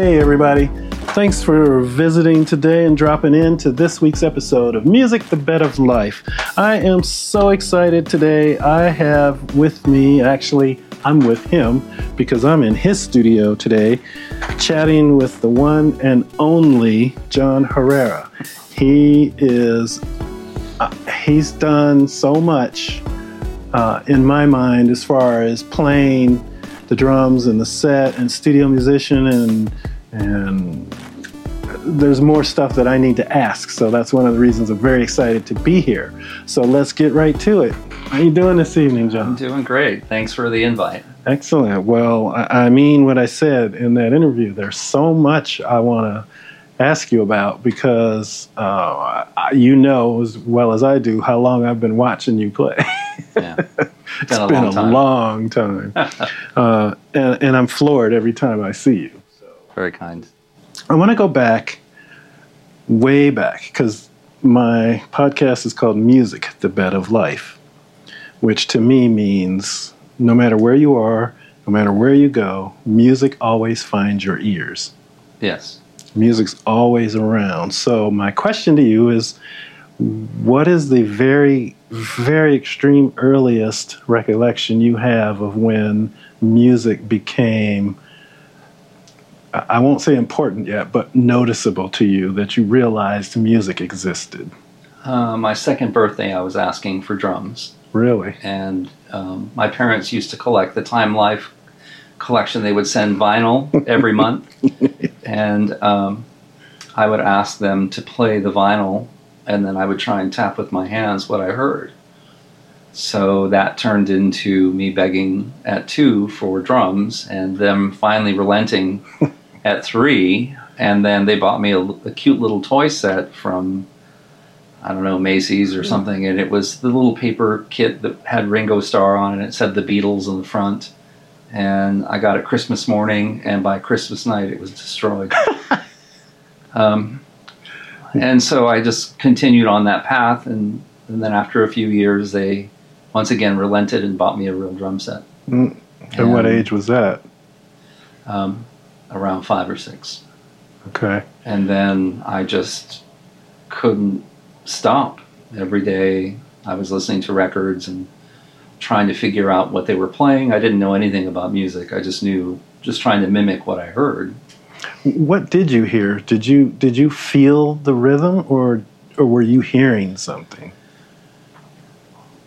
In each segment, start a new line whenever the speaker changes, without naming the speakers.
Hey, everybody. Thanks for visiting today and dropping in to this week's episode of Music the Bed of Life. I am so excited today. I have with me, actually, I'm with him because I'm in his studio today chatting with the one and only John Herrera. He is, uh, he's done so much uh, in my mind as far as playing the drums and the set and studio musician and and there's more stuff that I need to ask. So that's one of the reasons I'm very excited to be here. So let's get right to it. How are you doing this evening, John?
I'm doing great. Thanks for the invite.
Excellent. Well, I, I mean what I said in that interview. There's so much I want to ask you about because uh, you know as well as I do how long I've been watching you play.
Yeah.
it's
Been a
been
long
a
time.
long time, uh, and, and I'm floored every time I see you.
Very kind.
I want to go back, way back, because my podcast is called Music, the Bed of Life, which to me means no matter where you are, no matter where you go, music always finds your ears.
Yes.
Music's always around. So, my question to you is what is the very, very extreme earliest recollection you have of when music became, I won't say important yet, but noticeable to you that you realized music existed?
Uh, my second birthday, I was asking for drums,
Really?
and um, my parents used to collect the Time Life collection. They would send vinyl every month, and um, I would ask them to play the vinyl, and then I would try and tap with my hands what I heard. So that turned into me begging at two for drums, and them finally relenting at three. And then they bought me a, a cute little toy set from, I don't know, Macy's or something. And it was the little paper kit that had Ringo Starr on it. It said the Beatles on the front. And I got it Christmas morning, and by Christmas night, it was destroyed. um, and so I just continued on that path. And, and then after a few years, they once again relented and bought me a real drum set
Mm. At what age was that?
um, around five or six.
Okay.
and then I just couldn't stop. Every day I was listening to records and trying to figure out what they were playing. I didn't know anything about music. I just knew just trying to mimic what I heard.
What did you hear? Did you did you feel the rhythm or or were you hearing something?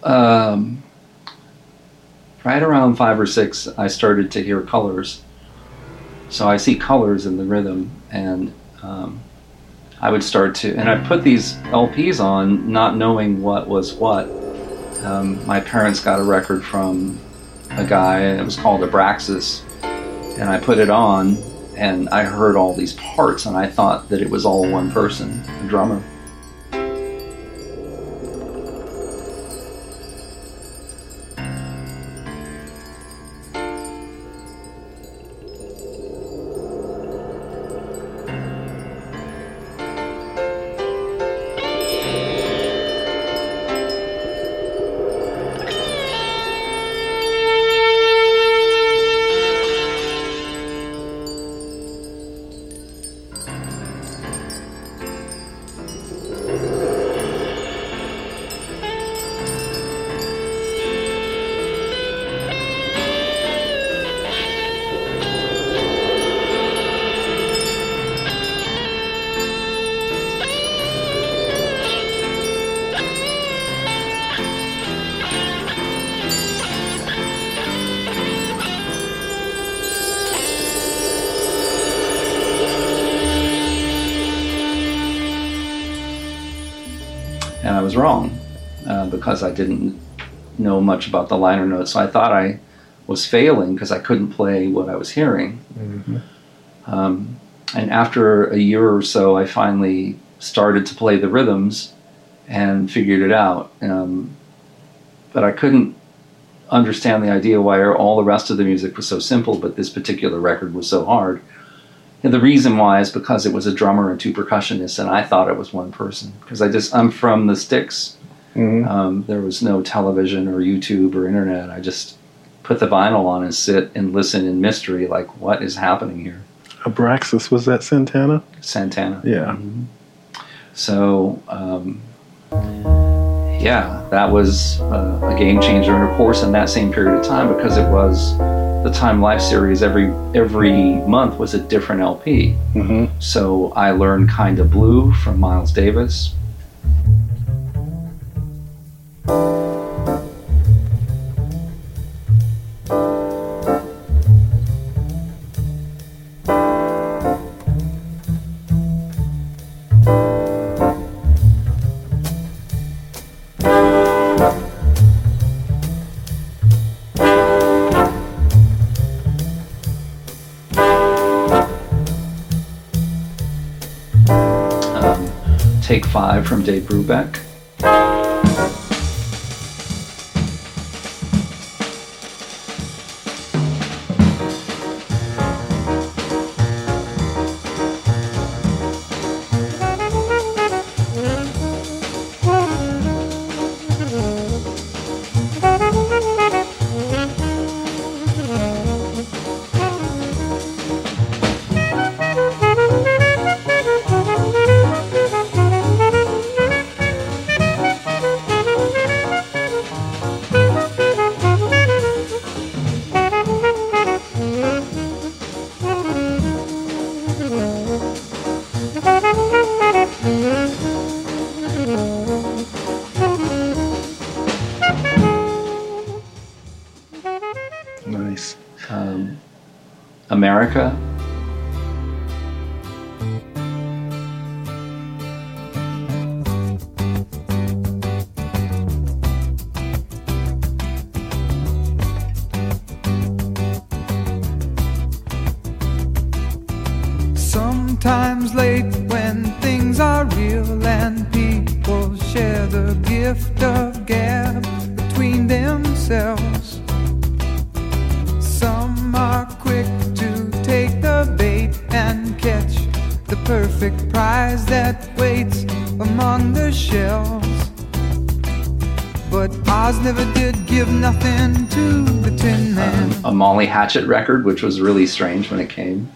Um, right around five or six, I started to hear colors. So I see colors in the rhythm, and um, I would start to, and I put these LPs on, not knowing what was what. Um, my parents got a record from a guy, and it was called Abraxas, and I put it on, and I heard all these parts, and I thought that it was all one person, a drummer. Was wrong uh, because I didn't know much about the liner notes. So I thought I was failing because I couldn't play what I was hearing. Um, and after a year or so, I finally started to play the rhythms and figured it out. Um, but I couldn't understand the idea why all the rest of the music was so simple, but this particular record was so hard. And the reason why is because it was a drummer and two percussionists, and I thought it was one person. Because I just, I'm from the sticks.
Mhm.
Um, there was no television or YouTube or internet. I just put the vinyl on and sit and listen in mystery, like, what is happening here?
Abraxas was that Santana?
Santana.
Yeah.
Mhm. So, um, yeah, that was uh, a game changer, and of course, in that same period of time, because it was the Time Life series, every every month was a different LP.
Mm-hmm.
So I learned "Kinda Blue" from Miles Davis. From Dave Brubeck. America. Hatchet record, which was really strange when it came.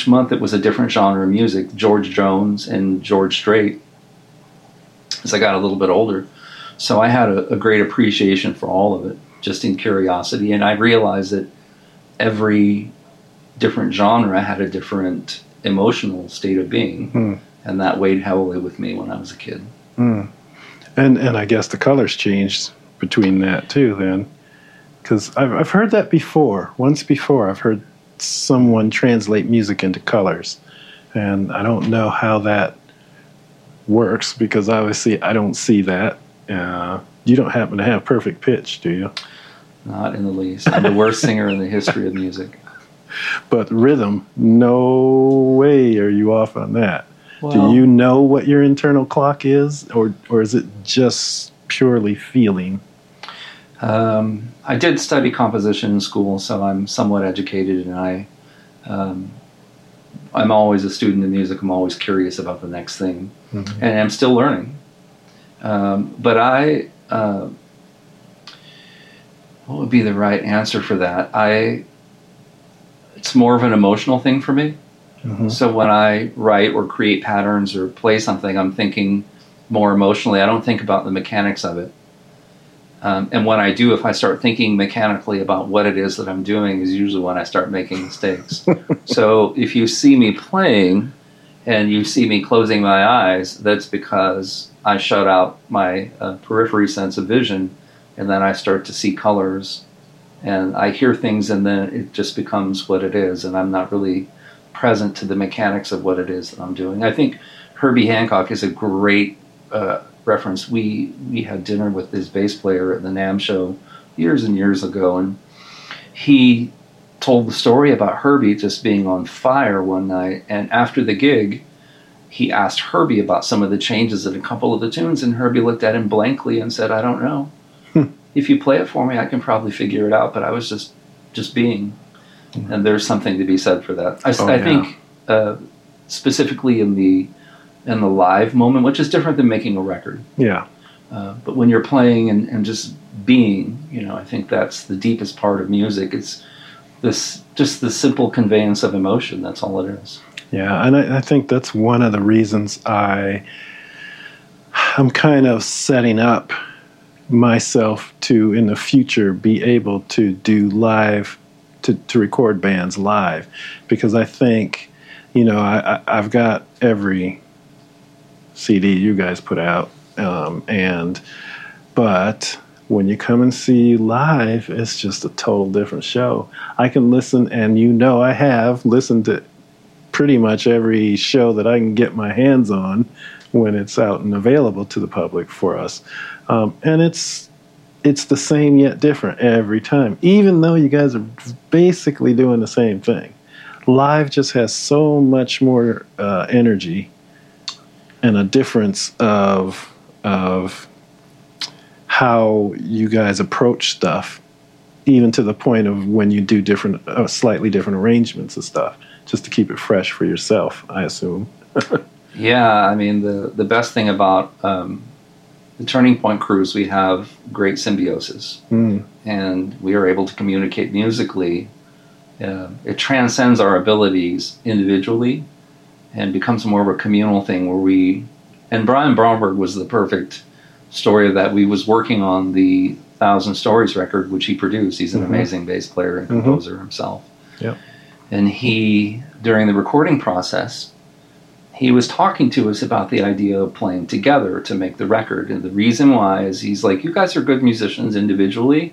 Each month it was a different genre of music. George Jones and George Strait. As I got a little bit older, so I had a, a great appreciation for all of it, just in curiosity, and I realized that every different genre had a different emotional state of being,
Hmm.
and that weighed heavily with me when I was a kid.
Mm. And and I guess the colors changed between that too then, because I've I've heard that before. Once before, I've heard someone translate music into colors, and I don't know how that works because obviously I don't see that. Uh, you don't happen to have perfect pitch, do you?
Not in the least. I'm the worst singer in the history of music.
But rhythm, no way are you off on that.
Well,
do you know what your internal clock is, or or is it just purely feeling?
Um, I did study composition in school, so I'm somewhat educated, and I, um, I'm always a student of music. I'm always curious about the next thing, and I'm still learning. Um, but I, uh, what would be the right answer for that? I, it's more of an emotional thing for me.
Mhm.
So when I write or create patterns or play something, I'm thinking more emotionally. I don't think about the mechanics of it. Um, and when I do, if I start thinking mechanically about what it is that I'm doing, is usually when I start making mistakes. so if you see me playing and you see me closing my eyes, that's because I shut out my uh, periphery sense of vision, and then I start to see colors and I hear things, and then it just becomes what it is, and I'm not really present to the mechanics of what it is that I'm doing. I think Herbie Hancock is a great uh, reference. We we had dinner with his bass player at the NAMM show years and years ago, and he told the story about Herbie just being on fire one night, and after the gig, he asked Herbie about some of the changes in a couple of the tunes, and Herbie looked at him blankly and said, "I don't know. if you play it for me, I can probably figure it out." But I was just just being, and there's something to be said for that. I,
Oh,
I
yeah.
think uh, specifically in the in the live moment, which is different than making a record.
Yeah.
Uh, but when you're playing and, and just being, you know, I think that's the deepest part of music. It's this just the simple conveyance of emotion. That's all it is.
Yeah, and I, I think that's one of the reasons I I'm kind of setting up myself to in the future be able to do live to, to record bands live because I think you know I, I I've got every CD you guys put out um, and but when you come and see live it's just a total different show I can listen and you know I have listened to pretty much every show that I can get my hands on when it's out and available to the public for us. Um, and it's it's the same yet different every time, even though you guys are basically doing the same thing. Live just has so much more uh, energy and a difference of of how you guys approach stuff, even to the point of when you do different, uh, slightly different arrangements of stuff just to keep it fresh for yourself, I assume.
Yeah, I mean the the best thing about um, the Turning Point crews, we have great symbiosis,
Mm.
and we are able to communicate musically. Uh, it transcends our abilities individually, and becomes more of a communal thing where we. And Brian Bromberg was the perfect story of that. We was working on the Thousand Stories record, which he produced. He's an
Mhm.
amazing bass player and
Mhm.
composer himself.
Yep.
And he, during the recording process, he was talking to us about the idea of playing together to make the record. And the reason why is he's like, you guys are good musicians individually,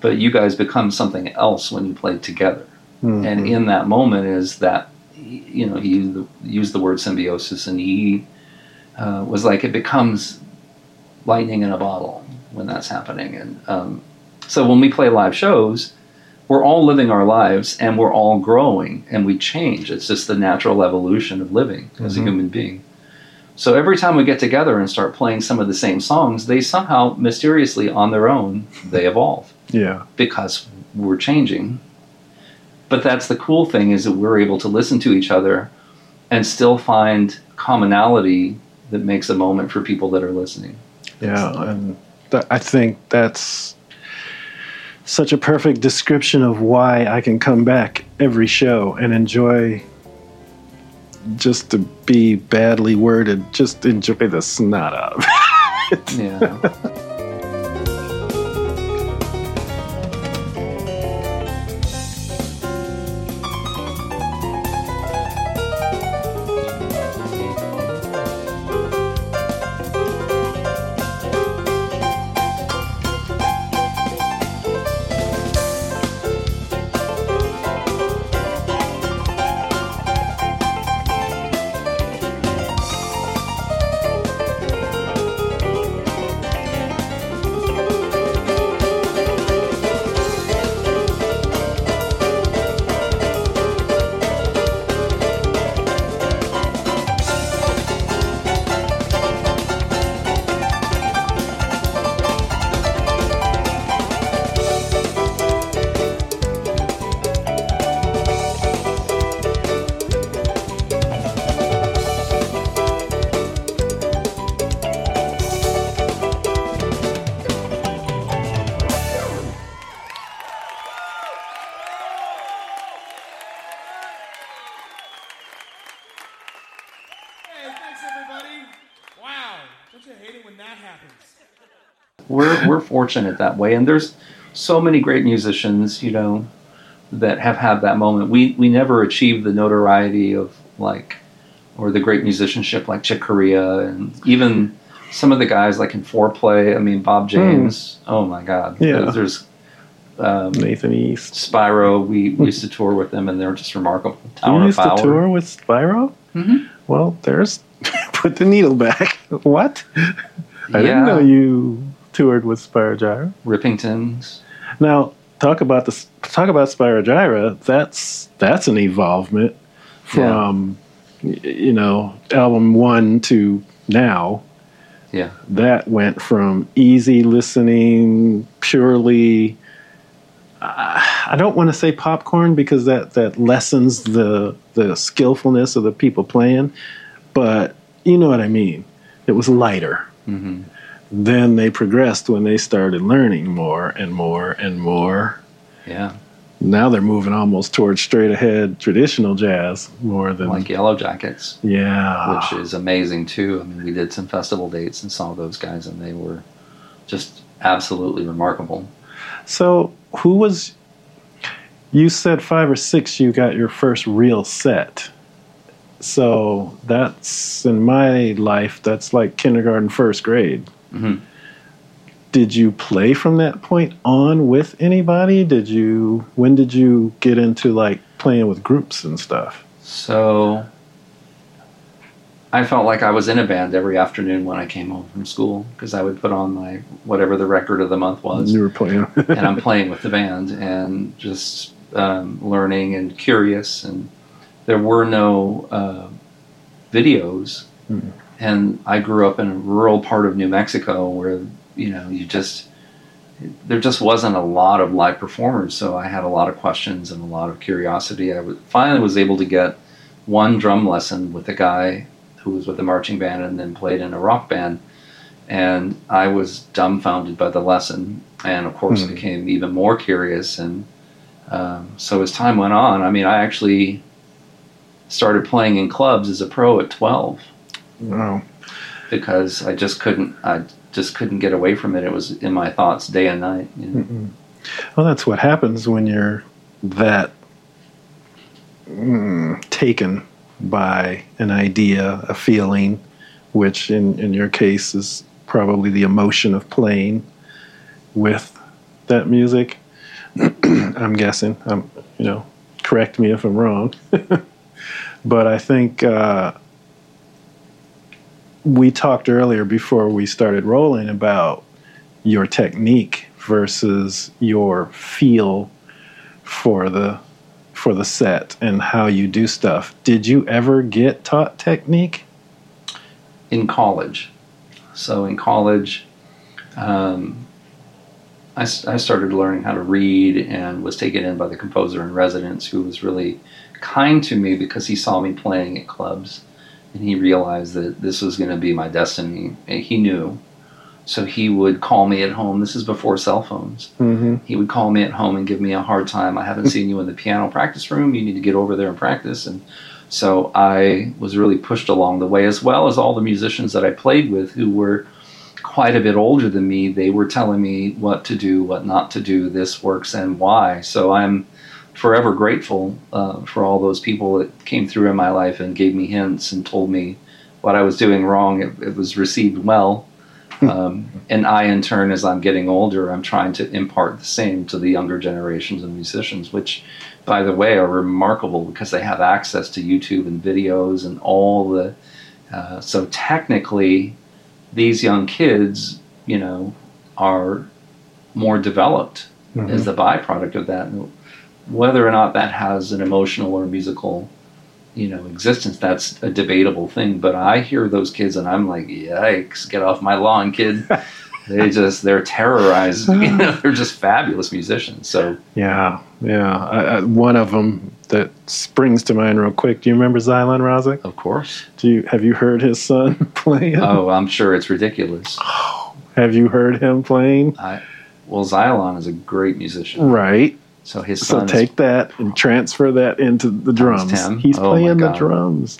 but you guys become something else when you play together.
Mhm.
And in that moment is that, you know, he used the, used the word symbiosis and he uh, was like, it becomes lightning in a bottle when that's happening. And um, so when we play live shows, we're all living our lives and we're all growing and we change. It's just the natural evolution of living as a
Mhm.
human being. So every time we get together and start playing some of the same songs, they somehow mysteriously on their own they evolve
yeah.
because we're changing. But that's the cool thing is that we're able to listen to each other and still find commonality that makes a moment for people that are listening.
Yeah, and th- I think that's such a perfect description of why I can come back every show and enjoy just to be badly worded, just enjoy the snot out of it.
Yeah. fortunate that way and there's so many great musicians you know that have had that moment we we never achieved the notoriety of like or the great musicianship like Chick Corea and even some of the guys like in Fourplay I mean Bob James oh my god
Yeah.
there's um,
Nathan East.
Spyro. We, we used to tour with them, and they're just remarkable. Tower
you
of
used to tour with Spyro?
Mhm.
Well, there's put the needle back. what? I didn't know you toured with Spyro Gyra.
Rippingtons.
Now, talk about the talk about Spyro Gyra. That's that's an evolvement from y- you know album one to now.
Yeah.
That went from easy listening, purely. Uh, I don't want to say popcorn because that that lessens the the skillfulness of the people playing, but you know what I mean. It was lighter
hmm
then they progressed when they started learning more and more and more.
Yeah.
Now they're moving almost towards straight ahead traditional jazz more than
Like Yellowjackets.
yeah.
which is amazing too. I mean, we did some festival dates and saw those guys, and they were just absolutely remarkable.
so who was? You said five or six. You got your first real set. So that's in my life. That's like kindergarten, first grade.
Mhm.
Did you play from that point on with anybody? Did you? When did you get into like playing with groups and stuff?
So I felt like I was in a band every afternoon when I came home from school because I would put on my whatever the record of the month was,
You were playing.
and I'm playing with the band and just um, learning and curious. And there were no uh, videos,
Mhm.
And I grew up in a rural part of New Mexico where you know you just there just wasn't a lot of live performers, so I had a lot of questions and a lot of curiosity. I was, finally was able to get one drum lesson with a guy who was with a marching band and then played in a rock band, and I was dumbfounded by the lesson, and of course
Hmm.
became even more curious. And um, so as time went on, I mean, I actually started playing in clubs as a pro at twelve
wow.
because I just couldn't. I just couldn't get away from it. It was in my thoughts day and night. You know?
Mm-mm. Well, that's what happens when you're that mm, taken by an idea, a feeling, which in, in your case is probably the emotion of playing with that music. I'm guessing. I'm, you know, correct me if I'm wrong. but I think uh, we talked earlier before we started rolling about your technique versus your feel for the for the set and how you do stuff. Did you ever get taught technique?
in college. So in college, um, I, I started learning how to read and was taken in by the composer in residence who was really kind to me because he saw me playing at clubs and he realized that this was going to be my destiny. He knew. So he would call me at home. This is before cell phones.
Mm-hmm.
He would call me at home and give me a hard time. I haven't seen you in the piano practice room. You need to get over there and practice. And so I was really pushed along the way, as well as all the musicians that I played with who were quite a bit older than me. They were telling me what to do, what not to do, this works and why. So I'm forever grateful uh, for all those people that came through in my life and gave me hints and told me what I was doing wrong. It, it was received well. Um, and I, in turn, as I'm getting older, I'm trying to impart the same to the younger generations of musicians, which, by the way, are remarkable because they have access to YouTube and videos and all the. Uh, so technically, these young kids, you know, are more developed as the byproduct of that. And whether or not that has an emotional or musical, you know, existence, that's a debatable thing. But I hear those kids and I'm like, yikes, get off my lawn, kid. they just, they're terrorized. You know, they're just fabulous musicians. So,
Yeah, yeah. I, I, one of them that springs to mind real quick. Do you remember Xylon Razik?
of course.
Do you have you heard his son playing?
Oh, I'm sure it's ridiculous.
Oh, have you heard him playing?
I, well, Xylon is a great musician.
Right.
So his
So
son is
take that and transfer that into the drums. He's
Oh,
playing the drums.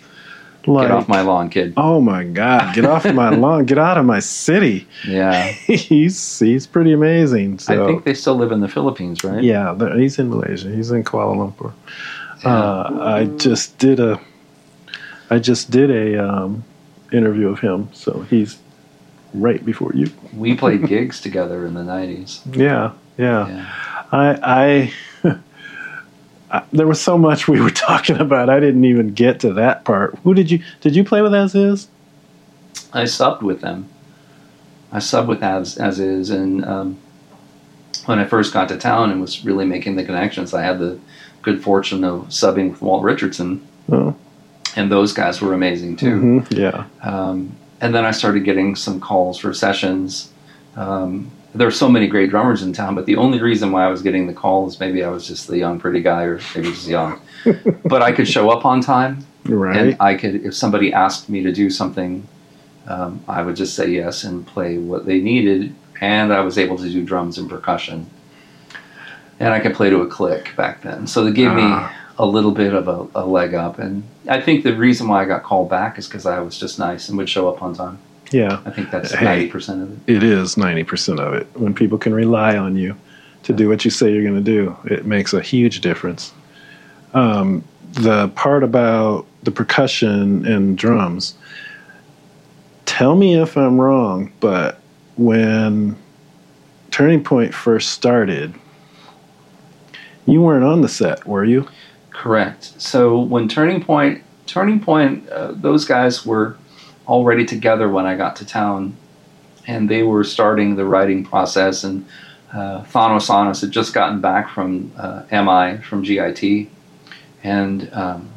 Like,
get off my lawn, kid.
oh my God! Get off my lawn! Get out of my city!
Yeah.
he's he's pretty amazing. So
I think they still live in the Philippines, right?
yeah, he's in Malaysia. He's in Kuala Lumpur. Uh, I just did a I just did a um, interview of him. So he's right before you.
We played gigs together in the 90s.
Yeah, yeah.
Yeah.
I, I, I there was so much we were talking about. I didn't even get to that part. Who did you did you play with as is?
I subbed with them. I subbed with as as is, and um, when I first got to town and was really making the connections, I had the good fortune of subbing with Walt Richardson,
Oh,
and those guys were amazing too.
mhm, yeah.
Um, and then I started getting some calls for sessions. Um, there are so many great drummers in town, but the only reason why I was getting the calls, maybe I was just the young, pretty guy, or maybe just young. but I could show up on time,
Right.
and I could, if somebody asked me to do something, um, I would just say yes and play what they needed. And I was able to do drums and percussion, and I could play to a click back then. So they gave
Ah.
me a little bit of a, a leg up. And I think the reason why I got called back is because I was just nice and would show up on time.
Yeah.
I think that's
Hey.
ninety percent of it.
It is 90% of it. When people can rely on you to do what you say you're going to do, it makes a huge difference. Um, the part about the percussion and drums, tell me if I'm wrong, but when Turning Point first started, you weren't on the set, were you?
Correct. So when Turning Point, Turning Point, uh, those guys were already together when I got to town, and they were starting the writing process. And uh, Thanos Sahnas had just gotten back from uh, MI from GIT, and um,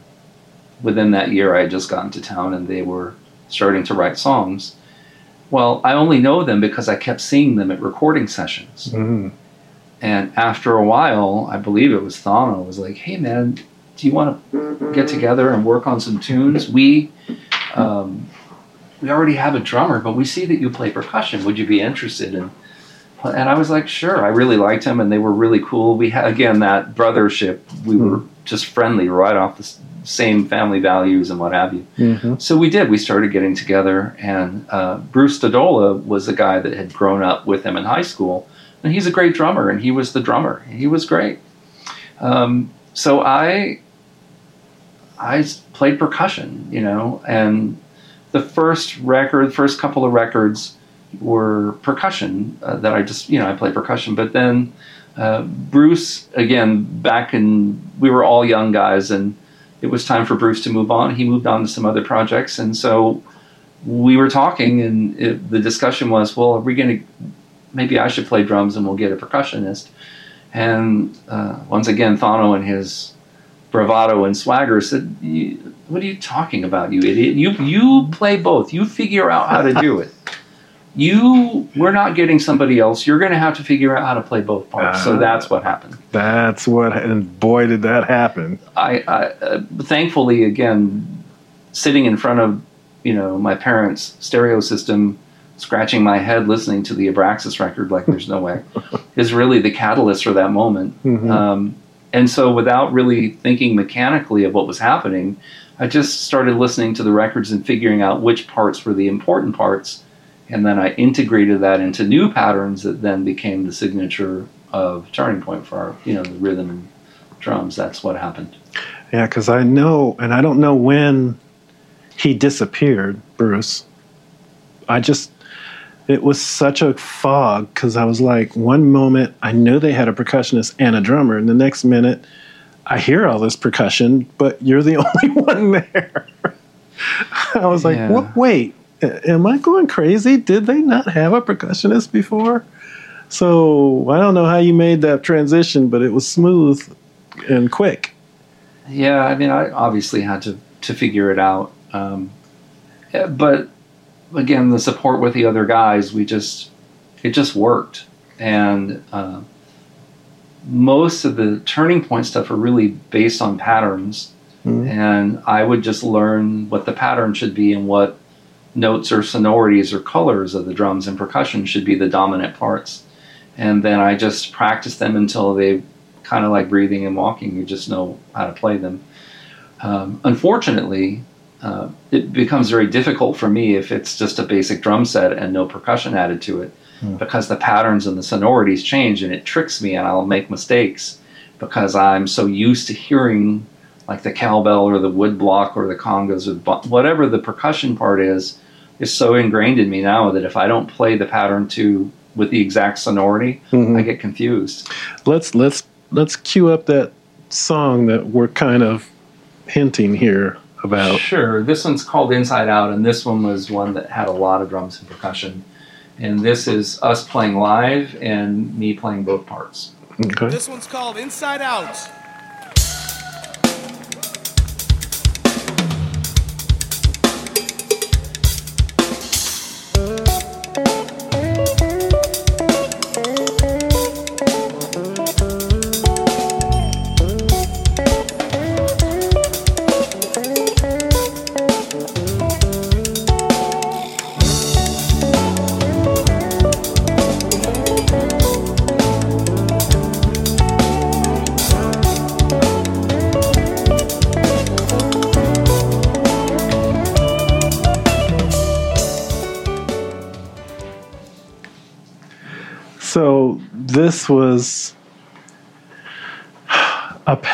within that year, I had just gotten to town, and they were starting to write songs. Well, I only know them because I kept seeing them at recording sessions.
Mm-hmm.
And after a while, I believe it was Thano was like, "Hey man, do you want to get together and work on some tunes? We um, we already have a drummer, but we see that you play percussion. Would you be interested?" in And I was like, "Sure." I really liked him, and they were really cool. We had again that brothership. We were just friendly right off the same family values and what have you.
Mm-hmm.
So we did. We started getting together, and uh, Bruce Dodola was a guy that had grown up with him in high school, and he's a great drummer, and he was the drummer. He was great. Um, so I played percussion, you know, and the first record, the first couple of records were percussion uh, that I just, you know, I played percussion, but then. Uh, Bruce, again, back in, we were all young guys, and it was time for Bruce to move on. He moved on to some other projects, and so we were talking, and it, the discussion was, well, are we going to? Maybe I should play drums, and we'll get a percussionist. And uh, once again, Thano and his bravado and swagger said, "What are you talking about, you idiot? You you play both. You figure out how to do it." You, we're not getting somebody else. You're going to have to figure out how to play both parts. so
Ah.
that's what happened.
That's what, and boy, did that happen.
I, I uh, thankfully again sitting in front of you know my parents' stereo system, scratching my head listening to the Abraxas record like there's no way, is really the catalyst for that moment.
Mhm.
Um, and so without really thinking mechanically of what was happening, I just started listening to the records and figuring out which parts were the important parts, and then I integrated that into new patterns that then became the signature of Turning Point for our you know the rhythm and drums. That's what happened.
Yeah, because I know, and I don't know when he disappeared, Bruce. I just, it was such a fog because I was like, one moment I knew they had a percussionist and a drummer, and the next minute I hear all this percussion, but you're the only one there. I was like,
Yeah.
what? Wait, am I going crazy? Did they not have a percussionist before? So I don't know how you made that transition, but it was smooth and quick.
Yeah, I mean, I obviously had to to figure it out, um, but again, the support with the other guys, we just it just worked, and uh, most of the turning point stuff are really based on patterns,
Mhm.
and I would just learn what the pattern should be and what notes or sonorities or colors of the drums and percussion should be the dominant parts, and then I just practice them until they kind of like breathing and walking. You just know how to play them. Um, unfortunately, uh, it becomes very difficult for me if it's just a basic drum set and no percussion added to it, because the patterns and the sonorities change and it tricks me and I'll make mistakes because I'm so used to hearing like the cowbell or the wood block or the congas or whatever the percussion part is is so ingrained in me now that if I don't play the pattern to with the exact sonority,
Mhm.
I get confused.
Let's let's let's cue up that song that we're kind of hinting here about.
Sure. This one's called Inside Out, and this one was one that had a lot of drums and percussion. And this is us playing live and me playing both parts.
Okay.
This one's called Inside Out.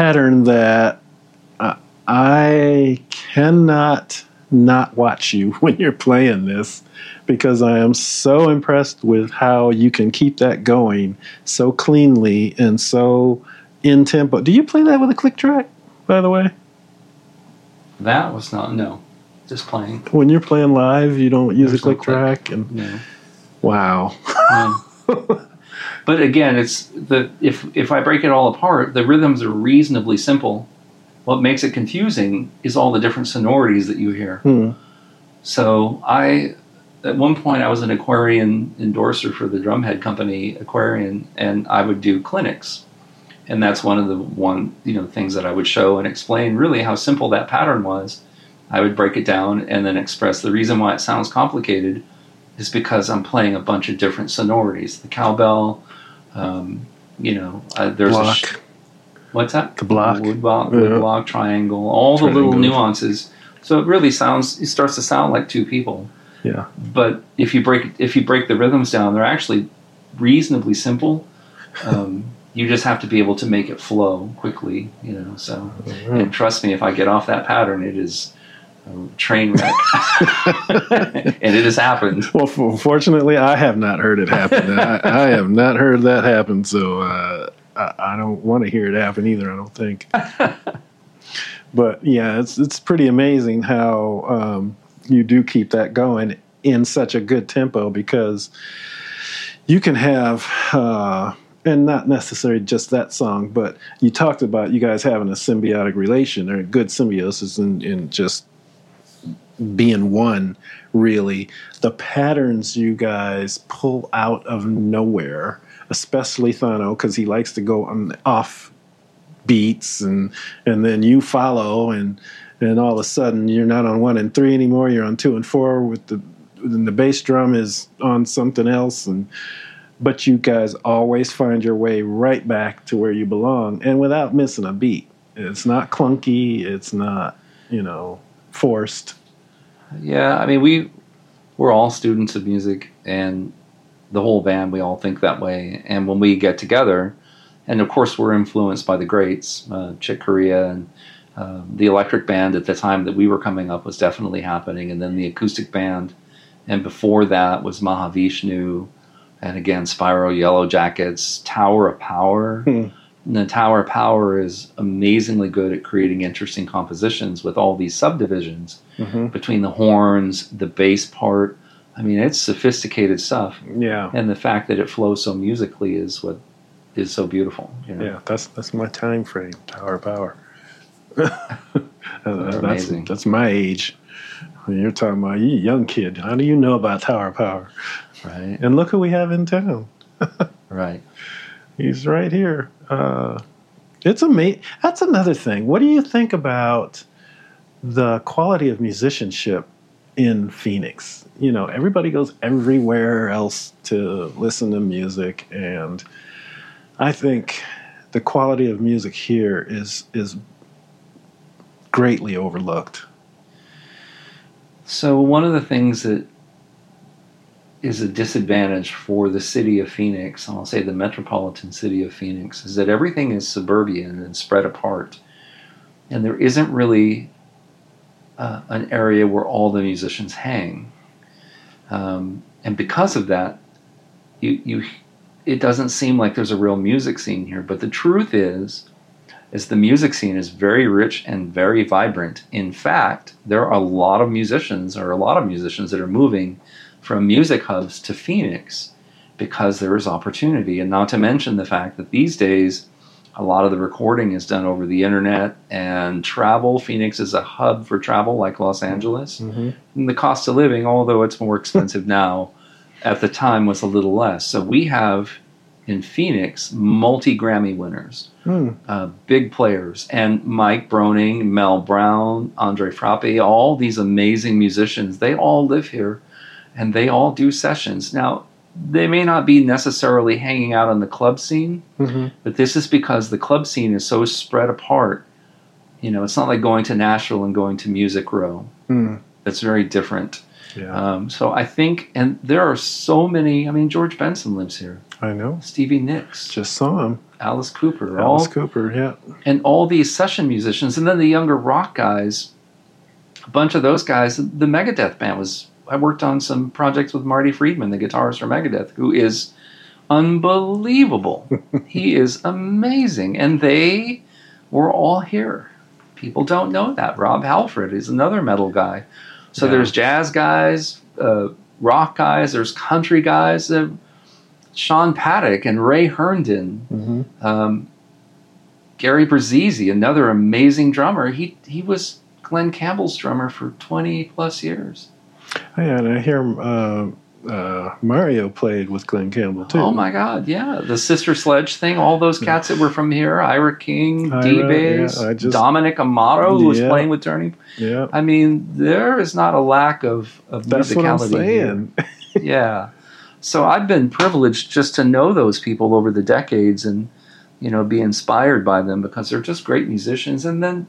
Pattern that I- I cannot not watch you when you're playing this because I am so impressed with how you can keep that going so cleanly and so in tempo. Do you play that with a click track, by the way?
That was not, no, just playing.
When you're playing live, you don't use
There's
a
no
click
click.
track and
No.
wow.
Um, but again, it's the if if I break it all apart, the rhythms are reasonably simple. What makes it confusing is all the different sonorities that you hear.
Hmm.
So I, at one point, I was an Aquarian endorser for the drumhead company Aquarian, and I would do clinics, and that's one of the one you know things that I would show and explain really how simple that pattern was. I would break it down and then express the reason why it sounds complicated is because I'm playing a bunch of different sonorities. The cowbell, um, you know, uh, there's a sh- what's that?
The block.
wood block,
Yeah.
wood block, triangle, all the little nuances. So it really sounds, it starts to sound like two people.
Yeah.
But if you break if you break the rhythms down, they're actually reasonably simple. Um, you just have to be able to make it flow quickly, you know. So, and trust me, if I get off that pattern, it is train wreck, and it has happened.
Well, fortunately, I have not heard it happen. I, I have not heard that happen, so uh, I, I don't want to hear it happen either. I don't think. but yeah, it's it's pretty amazing how um, you do keep that going in such a good tempo because you can have. Uh, and not necessarily just that song, but you talked about you guys having a symbiotic relation or a good symbiosis and, and just being one really. The patterns you guys pull out of nowhere especially thano because he likes to go on off beats and and then you follow and and all of a sudden you're not on one and three anymore you're on two and four with the and the bass drum is on something else and but you guys always find your way right back to where you belong and without missing a beat. It's not clunky it's not you know forced
Yeah, I mean we we're all students of music, and the whole band we all think that way. And when we get together, and of course we're influenced by the greats, uh, Chick Corea and um, the electric band at the time that we were coming up was definitely happening, and then the acoustic band, and before that was Mahavishnu, and again Spyro Yellow Jackets, Tower of Power.
Hmm.
The Tower of Power is amazingly good at creating interesting compositions with all these subdivisions
hmm
between the horns, the bass part. I mean, it's sophisticated stuff,
yeah
and the fact that it flows so musically is what is so beautiful. You know?
Yeah, that's that's my time frame. Tower of Power. That's,
amazing.
that's my age. When you're talking about you young kid, how do you know about Tower of Power?
Right,
And look who we have in town.
right.
He's right here. Uh, it's amazing. That's another thing. What do you think about the quality of musicianship in Phoenix? You know, everybody goes everywhere else to listen to music, and I think the quality of music here is is greatly overlooked.
So one of the things that is a disadvantage for the city of Phoenix, and I'll say the metropolitan city of Phoenix, is that everything is suburban and spread apart, and there isn't really uh, an area where all the musicians hang. Um, and because of that, you you it doesn't seem like there's a real music scene here. But the truth is, is the music scene is very rich and very vibrant. In fact, there are a lot of musicians or a lot of musicians that are moving from music hubs to Phoenix because there is opportunity. And not to mention the fact that these days a lot of the recording is done over the internet and travel. Phoenix is a hub for travel like Los Angeles.
Mhm.
And the cost of living, although it's more expensive now, at the time was a little less. So we have in Phoenix multi Grammy winners,
Hmm.
uh, big players, and Mike Broning, Mel Brown, Andre Frappe, all these amazing musicians. They all live here, and they all do sessions. Now they may not be necessarily hanging out on the club scene,
Mhm.
but this is because the club scene is so spread apart. You know, it's not like going to Nashville and going to Music Row.
Hmm.
That's very different.
Yeah,
Um, so I think, and there are so many. I mean, George Benson lives here.
I know.
Stevie Nicks,
Just saw him.
Alice Cooper,
Alice
all
Cooper. Yeah.
and all these session musicians, and then the younger rock guys. A bunch of those guys. The Megadeth band was. I worked on some projects with Marty Friedman, the guitarist for Megadeth, who is unbelievable. he is amazing, and they were all here. People don't know that. Rob Halford is another metal guy. So
Yeah.
there's jazz guys, uh, rock guys, there's country guys. Uh, Sean Paddock and Ray Herndon,
hmm
um, Gary Bruzzese, another amazing drummer. He he was Glen Campbell's drummer for 20 plus years.
Yeah, and I hear uh, uh, Mario played with Glen Campbell too.
Oh my God, yeah, the Sister Sledge thing. All those cats that were from here: Ira King, D Bass,
yeah,
Dominic Amato, who was
Yeah.
playing with Turning.
Yeah,
I mean, there is not a lack of of
that's what I'm
musicality here. yeah. So I've been privileged just to know those people over the decades and, you know, be inspired by them because they're just great musicians. And then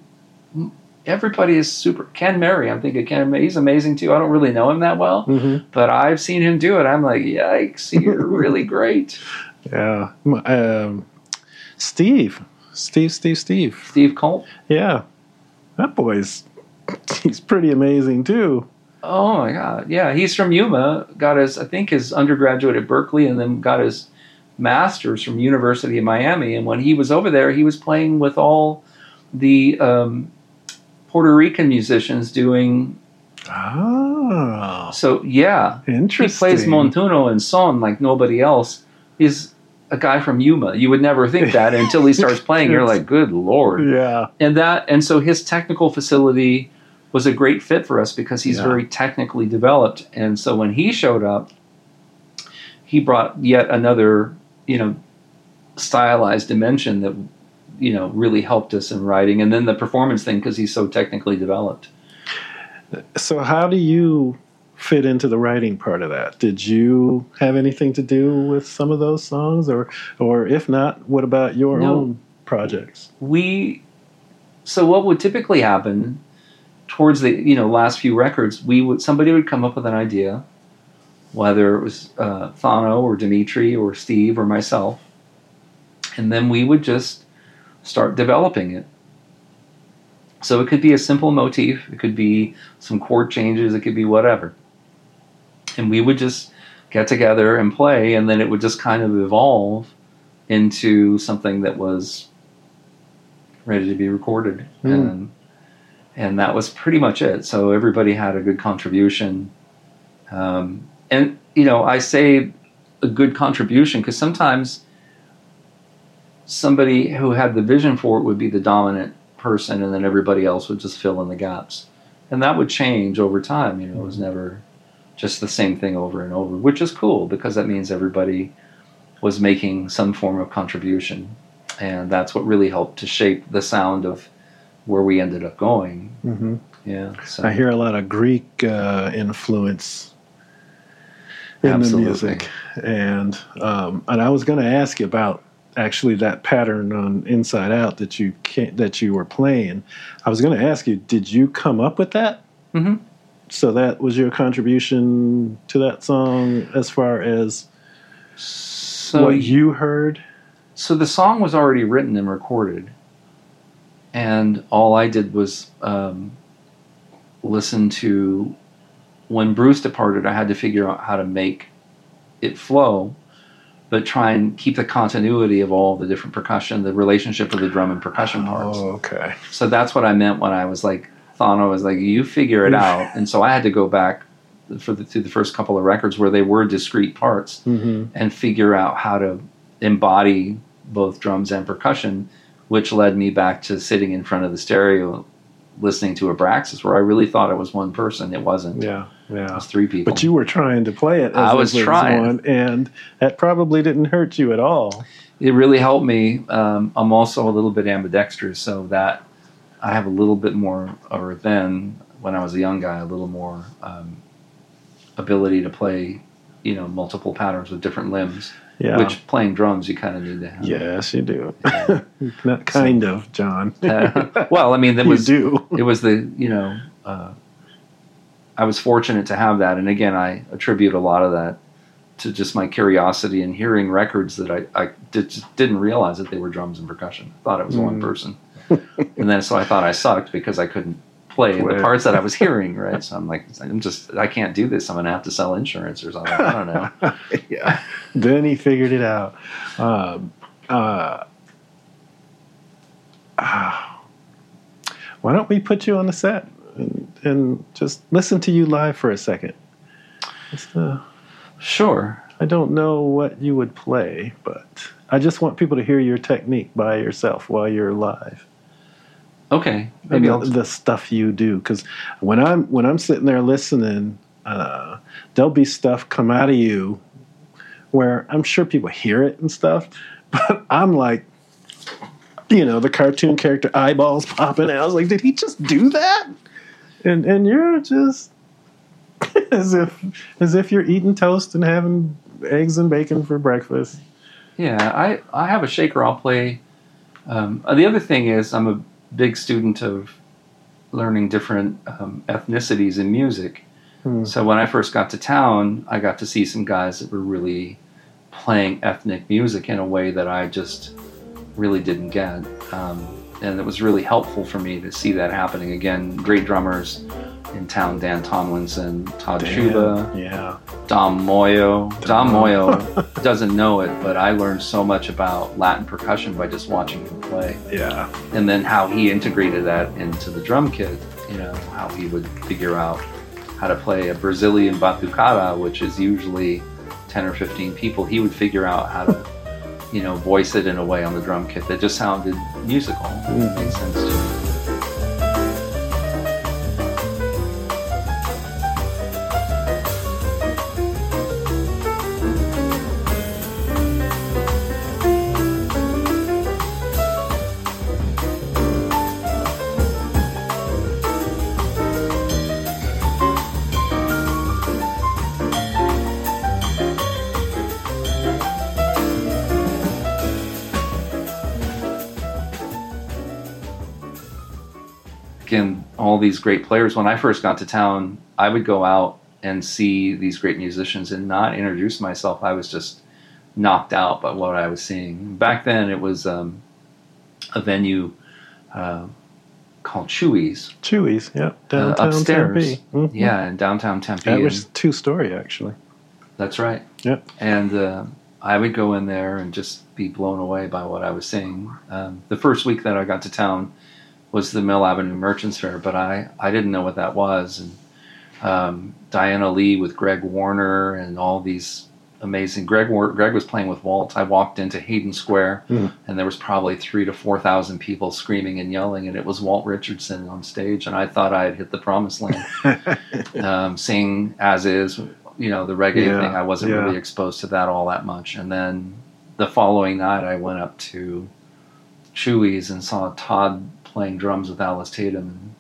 everybody is super. Ken Mary, I'm thinking Ken, he's amazing too. I don't really know him that well,
hmm
but I've seen him do it. I'm like, yikes, you're really great.
Yeah, um, Steve, Steve, Steve, Steve.
Steve Colt.
Yeah, that boy's he's pretty amazing too.
Oh my God. Yeah, he's from Yuma. Got his, I think, his undergraduate at Berkeley, and then got his master's from University of Miami. And when he was over there, he was playing with all the um, Puerto Rican musicians doing.
Oh,
So yeah,
interesting.
he plays Montuno and son like nobody else. He's a guy from Yuma. You would never think that until he starts playing. You're like, good lord.
Yeah,
and that and so his technical facility was a great fit for us because he's
Yeah.
very technically developed and so when he showed up he brought yet another you know stylized dimension that you know really helped us in writing and then the performance thing because he's so technically developed
So, how do you fit into the writing part of that? Did you have anything to do with some of those songs, or, or if not, what about your
No.
own projects?
we so what would typically happen towards the you know last few records we would somebody would come up with an idea whether it was uh, Thano or Dimitri or Steve or myself and then we would just start developing it. So it could be a simple motif it could be some chord changes it could be whatever. And we would just get together and play and then it would just kind of evolve into something that was ready to be recorded.
Hmm.
and and that was pretty much it. So everybody had a good contribution. Um, and you know i say a good contribution because sometimes somebody who had the vision for it would be the dominant person and then everybody else would just fill in the gaps. And that would change over time you know it was never just the same thing over and over which is cool because that means everybody was making some form of contribution. And that's what really helped to shape the sound of where we ended up going.
Hmm
yeah so.
I hear a lot of Greek uh, influence in
Absolutely.
the music, and um, and I was going to ask you about actually that pattern on Inside Out that you can that you were playing. I was going to ask you, did you come up with that?
Mhm.
So that was your contribution to that song, as far as
so
what you heard.
so the song was already written and recorded and all i did was um, listen to when bruce departed i had to figure out how to make it flow but try and keep the continuity of all the different percussion, the relationship of the drum and percussion parts.
Oh, okay.
So that's what I meant when I was like, Thano was like, you figure it out. And so I had to go back for the, to the first couple of records where they were discrete parts
hmm
and figure out how to embody both drums and percussion, which led me back to sitting in front of the stereo listening to Abraxas, where I really thought it was one person. It wasn't.
Yeah, yeah.
was three people.
But you were trying to play it. As
I was trying.
one, and that probably didn't hurt you at all.
it really helped me. Um, I'm also a little bit ambidextrous, so that I have a little bit more, or then when I was a young guy, a little more um, ability to play, you know, multiple patterns with different limbs.
Yeah.
Which playing drums, you kind of need to have.
yes, you do. Not kind of, John.
Uh, well, I mean, that
you
was
do.
it was the you know uh, I was fortunate to have that, and again, I attribute a lot of that to just my curiosity and hearing records that I, I did, just didn't realize that they were drums and percussion. I thought it was one
Mm.
person, and then so I thought I sucked because I couldn't play the parts that I was hearing. Right, so I'm like, I'm just I can't do this. I'm gonna have to sell insurance or something. I don't know.
yeah. Then he figured it out. Um, uh, ah. why don't we put you on the set and, and just listen to you live for a second? Uh,
Sure.
I don't know what you would play, but I just want people to hear your technique by yourself while you're live.
Okay. Maybe
the, the stuff you do because when i'm when i'm sitting there listening uh, there'll be stuff come out of you where i'm sure people hear it and stuff but i'm like you know the cartoon character eyeballs popping out i was like did he just do that and and you're just as if as if you're eating toast and having eggs and bacon for breakfast
Yeah, I, I have a shaker I'll play. Um, uh, the other thing is, I'm a big student of learning different um, ethnicities in music.
Hmm.
So when I first got to town, I got to see some guys that were really playing ethnic music in a way that I just really didn't get. Um, and it was really helpful for me to see that happening again. Great drummers in town Dan Tomlinson, Todd Schuba,
yeah
Dom Moio. Dom Moio doesn't know it, but I learned so much about Latin percussion by just watching him play.
yeah
And then how he integrated that into the drum kit, you know, how he would figure out how to play a Brazilian batucada, which is usually 10 or 15 people. He would figure out how to, you know, voice it in a way on the drum kit that just sounded musical. Mm. It made sense to me. These great players. When I first got to town, I would go out and see these great musicians and not introduce myself. I was just knocked out by what I was seeing. Back then, it was um, a venue uh, called Chewy's
Chewy's, yep,
uh,
downtown
upstairs.
Tempe. Mhm.
Yeah, in downtown Tempe.
That was two story actually.
that's right.
Yep.
And uh, I would go in there and just be blown away by what I was seeing. Um, the first week that I got to town was the Mill Avenue Merchants Fair, but I, I didn't know what that was. And um, Diana Lee with Greg Warner and all these amazing. Greg Greg was playing with Walt. I walked into Hayden Square,
Mm.
and there was probably three to four thousand people screaming and yelling, and it was Walt Richardson on stage. And I thought I had hit the promised land um, sing as is, you know, the reggae
Yeah,
thing. I wasn't
yeah.
really exposed to that all that much. And then the following night, I went up to Chewy's and saw Todd playing drums with Alice Tatum and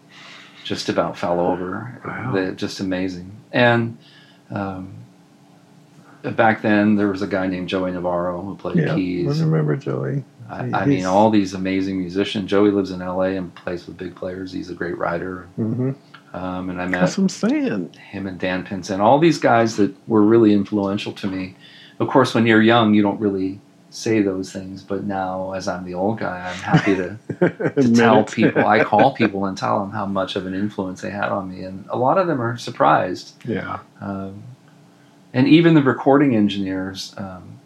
just about fell over.
Wow.
They- just amazing. And um, back then, there was a guy named Joey Navarro who played
yeah,
keys.
I remember Joey.
I, I mean, all these amazing musicians. Joey lives in LA and plays with big players. He's a great writer.
hmm
Um, and I met
That's what I'm saying.
him and Dan Pinson, all these guys that were really influential to me. Of course, when you're young, you don't really say those things, but now, as I'm the old guy, I'm happy to, to tell people. I call people and tell them how much of an influence they had on me, and a lot of them are surprised.
yeah.
Um, and even the recording engineers, um,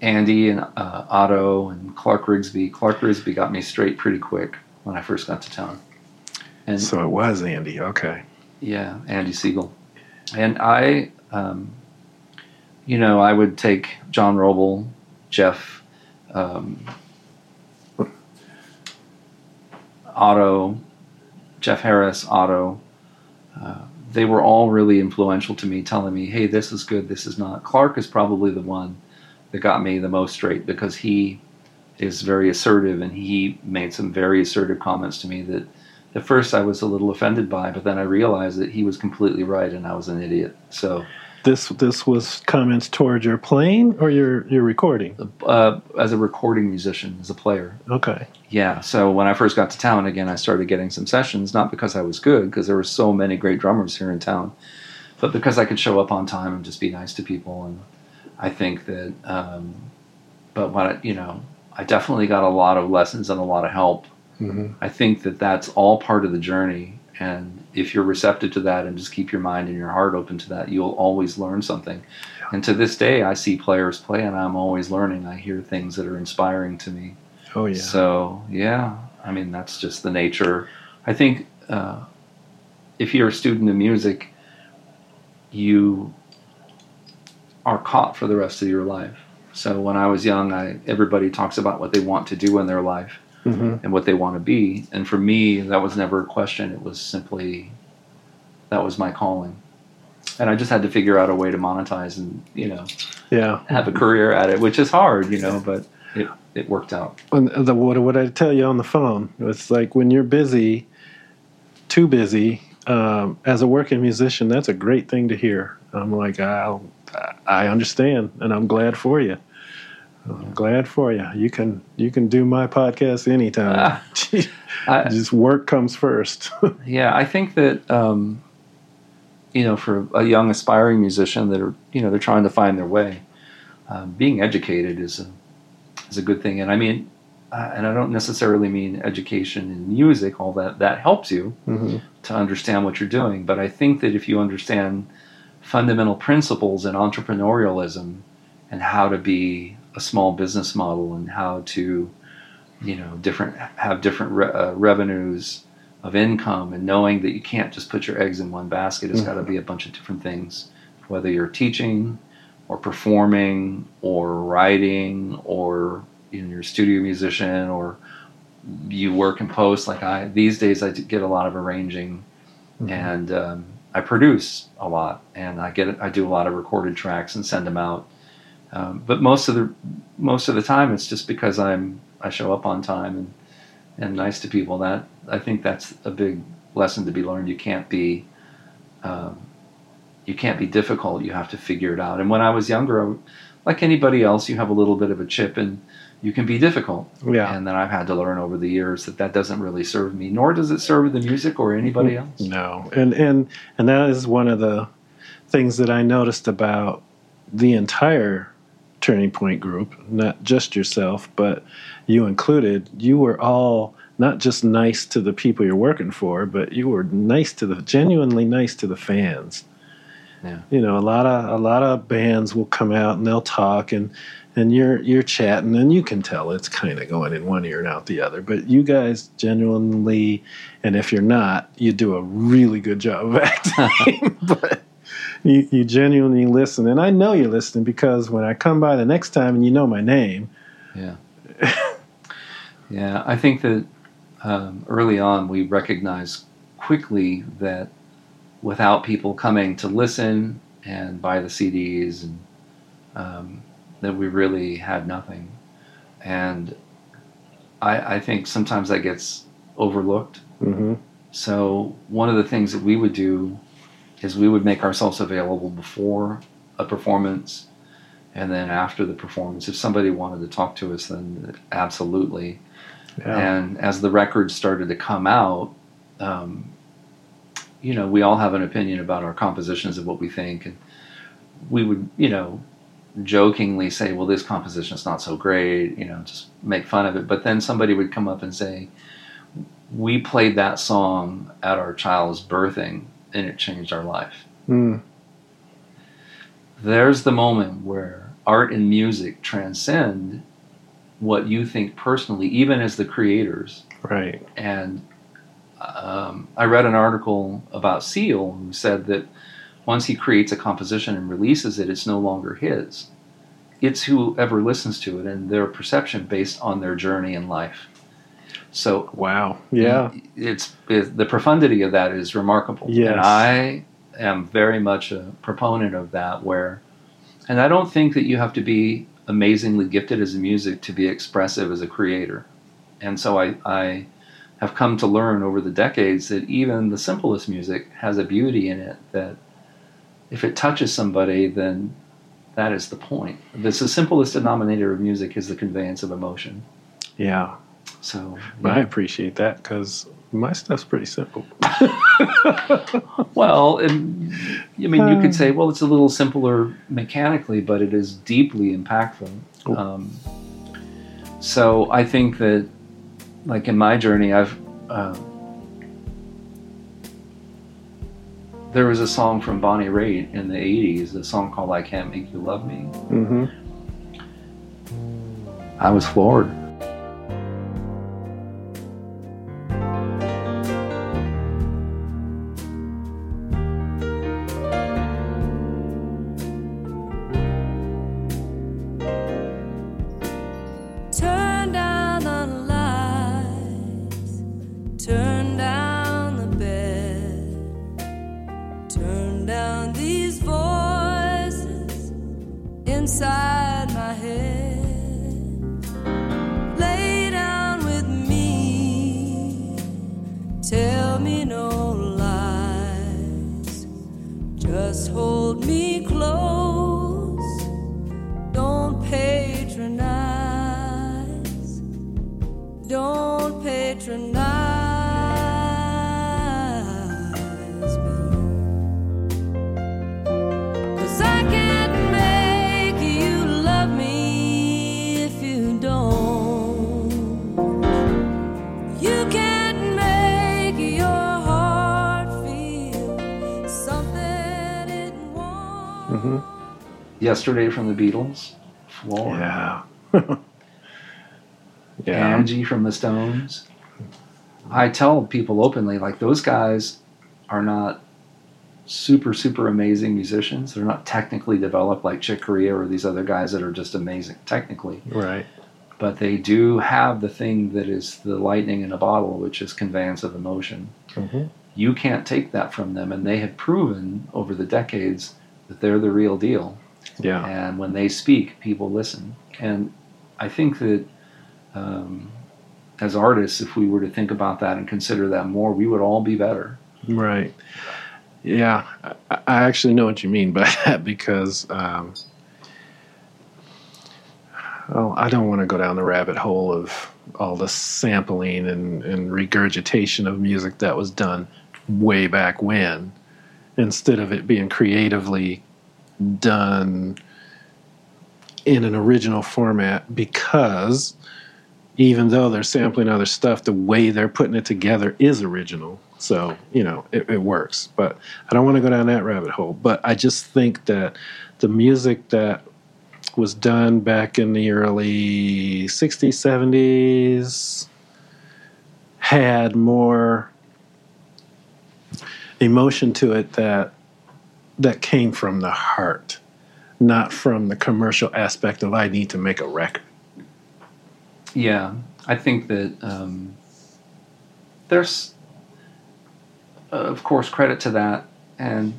Andy and uh, Otto and Clark Rigsby. Clark Rigsby got me straight pretty quick when I first got to town. And
So it was Andy. Okay.
yeah, Andy Siegel. And I, um, you know, I would take John Roble, Jeff, um, Otto, Jeff Harris, Otto. Uh, they were all really influential to me, telling me, hey, this is good, this is not. Clark is probably the one that got me the most straight because he is very assertive and he made some very assertive comments to me that at first I was a little offended by, but then I realized that he was completely right and I was an idiot. So,
This this was comments towards your playing or your your recording.
uh, as a recording musician, as a player,
Okay.
yeah. So when I first got to town again, I started getting some sessions, not because I was good, because there were so many great drummers here in town, but because I could show up on time and just be nice to people. And I think that, um, but when I, you know, I definitely got a lot of lessons and a lot of help
hmm
I think that that's all part of the journey. And if you're receptive to that and just keep your mind and your heart open to that, you'll always learn something. And to this day, I see players play and I'm always learning. I hear things that are inspiring to me.
Oh yeah.
So, yeah, I mean, that's just the nature. I think uh, if you're a student of music, you are caught for the rest of your life. So when I was young, I, everybody talks about what they want to do in their life
hmm
and what they want to be. And for me, that was never a question. It was simply that was my calling. And I just had to figure out a way to monetize and, you know,
Yeah.
have a career at it, which is hard, you know, but it, it worked out.
And the, what what I tell you on the phone? It's like when you're busy, too busy. Um, as a working musician, that's a great thing to hear. I'm like, I I understand, and I'm glad for you. I'm glad for you. You can you can do my podcast anytime.
I,
Just work comes first.
yeah, I think that, um, you know, for a young aspiring musician that are, you know, they're trying to find their way, um, being educated is a, is a good thing. And I mean, uh, and I don't necessarily mean education in music, all that, that helps you.
hmm
to understand what you're doing. But I think that if you understand fundamental principles in entrepreneurialism and how to be a small business model and how to, you know, different have different re- uh, revenues of income and knowing that you can't just put your eggs in one basket. It's got to be a bunch of different things, whether you're teaching or performing or writing or you know, you're a studio musician or you work in post. Like I these days I get a lot of arranging and um, I produce a lot and I get I do a lot of recorded tracks and send them out um, but most of the most of the time it's just because I'm I show up on time and and nice to people. That I think that's a big lesson to be learned. You can't be um, you can't be difficult. You have to figure it out. And when I was younger like anybody else you have a little bit of a chip and you can be difficult.
Yeah.
and then I've had to learn over the years that that doesn't really serve me, nor does it serve the music or anybody else.
No, and and and that is one of the things that I noticed about the entire Turning Point group, not just yourself, but you included. You were all not just nice to the people you're working for, but you were nice to the genuinely nice to the fans.
Yeah.
You know, a lot of a lot of bands will come out and they'll talk and and you're you're chatting and you can tell it's kind of going in one ear and out the other. But you guys genuinely, and if you're not, you do a really good job of acting. but you, you genuinely listen, and I know you're listening because when I come by the next time and you know my name,
Yeah. yeah, I think that um, early on we recognized quickly that without people coming to listen and buy the CDs, and um, that we really had nothing. And I, I think sometimes that gets overlooked.
hmm
So one of the things that we would do is we would make ourselves available before a performance and then after the performance. If somebody wanted to talk to us, then absolutely.
yeah.
And as the records started to come out, um, you know, we all have an opinion about our compositions of what we think, and we would, you know, jokingly say, "Well, this composition is not so great," you know, just make fun of it. But then somebody would come up and say, "We played that song at our child's birthing, and it changed our life."
Mm.
there's the moment where art and music transcend what you think personally, even as the creators.
Right.
And um, I read an article about Seal who said that once he creates a composition and releases it, it's no longer his. It's whoever listens to it and their perception based on their journey in life. So
Wow. Yeah.
Mm, it's it, the profundity of that is remarkable.
Yes.
And I am very much a proponent of that where and I don't think that you have to be amazingly gifted as a music to be expressive as a creator. And so I, I have come to learn over the decades that even the simplest music has a beauty in it that if it touches somebody then that is the point. This the simplest denominator of music is the conveyance of emotion.
Yeah.
So
I appreciate that because my stuff's pretty simple.
Well, and, I mean, you could say, well, it's a little simpler mechanically, but it is deeply impactful.
Cool.
Um, so I think that, like in my journey, I've uh, there was a song from Bonnie Raitt in the '80s, a song called "I Can't Make You Love Me."
Mm-hmm.
I was floored.
Hold me close.
Yesterday from the Beatles, floored.
Yeah. yeah.
Angie from the Stones. I tell people openly, like those guys are not super super amazing musicians. They're not technically developed like Chick Corea or these other guys that are just amazing technically.
Right.
But they do have the thing that is the lightning in a bottle, which is conveyance of emotion.
Mm-hmm.
You can't take that from them, and they have proven over the decades that they're the real deal
Yeah.
and when they speak, people listen. And I think that um, as artists, if we were to think about that and consider that more, we would all be better.
Right. Yeah, I, I actually know what you mean by that because, um, well, I don't want to go down the rabbit hole of all the sampling and, and regurgitation of music that was done way back when, instead of it being creatively done in an original format because even though they're sampling other stuff, the way they're putting it together is original. So, you know, it, it works. But I don't want to go down that rabbit hole. But I just think that the music that was done back in the early 60s, 70s had more emotion to it that that came from the heart, not from the commercial aspect of I need to make a record.
Yeah, I think that um, there's, uh, of course, credit to that, and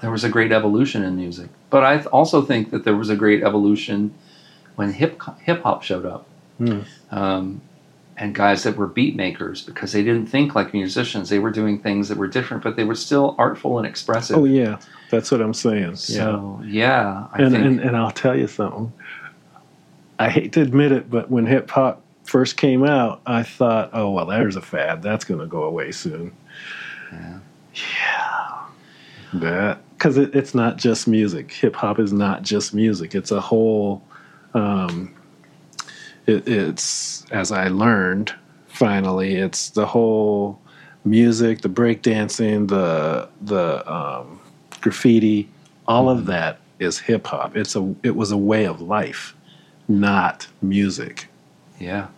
there was a great evolution in music. But I th- also think that there was a great evolution when hip hip hop showed up, um, and guys that were beat makers because they didn't think like musicians. They were doing things that were different, but they were still artful and expressive.
Oh yeah, that's what I'm saying. yeah.
So yeah, I
and,
think
and and I'll tell you something. I hate to admit it, but when hip hop first came out, I thought, "Oh well, there's a fad. That's going to go away soon."
Yeah.
Yeah, that because it, it's not just music. Hip hop is not just music. It's a whole. Um, it, it's as I learned finally. It's the whole music, the breakdancing, the the um, graffiti, all of that is hip hop. It's a it was a way of life, not music.
Yeah,